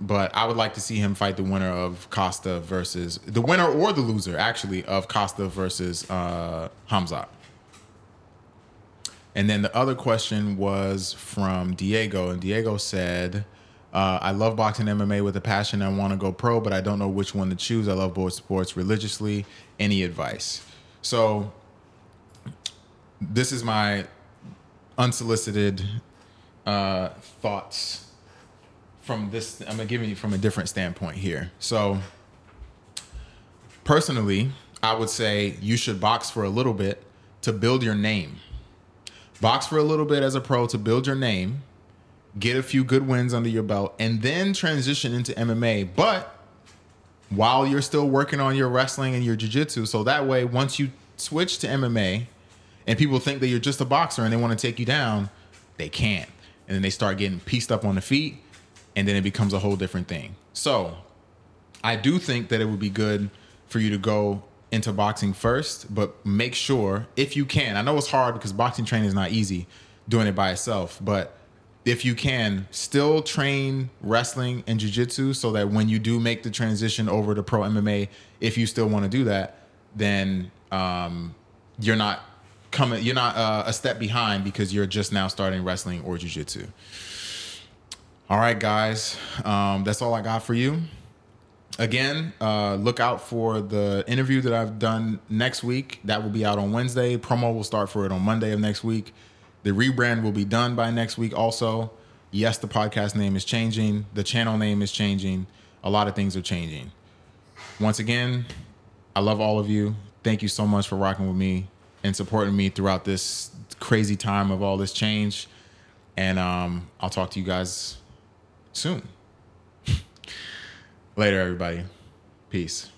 But I would like to see him fight the winner of Costa versus the winner or the loser actually of Costa versus uh, Hamzat. And then the other question was from Diego, and Diego said, uh, "I love boxing MMA with a passion. I want to go pro, but I don't know which one to choose. I love both sports religiously. Any advice?" So, this is my unsolicited uh, thoughts from this. I'm gonna give you from a different standpoint here. So, personally, I would say you should box for a little bit to build your name box for a little bit as a pro to build your name, get a few good wins under your belt, and then transition into MMA. But while you're still working on your wrestling and your jiu-jitsu, so that way once you switch to MMA and people think that you're just a boxer and they want to take you down, they can't. And then they start getting pieced up on the feet, and then it becomes a whole different thing. So I do think that it would be good for you to go into boxing first, but make sure if you can. I know it's hard because boxing training is not easy doing it by itself, but if you can, still train wrestling and jiu-jitsu so that when you do make the transition over to pro MMA, if you still want to do that, then um, you're not coming you're not uh, a step behind because you're just now starting wrestling or jiu-jitsu. All right, guys. Um, that's all I got for you again, uh, look out for the interview that I've done next week. That will be out on Wednesday. Promo will start for it on Monday of next week. The rebrand will be done by next week also. Yes, the podcast name is changing, the channel name is changing. A lot of things are changing. Once again, I love all of you. Thank you so much for rocking with me and supporting me throughout this crazy time of all this change. And um, I'll talk to you guys soon. *laughs* Later, everybody. Peace.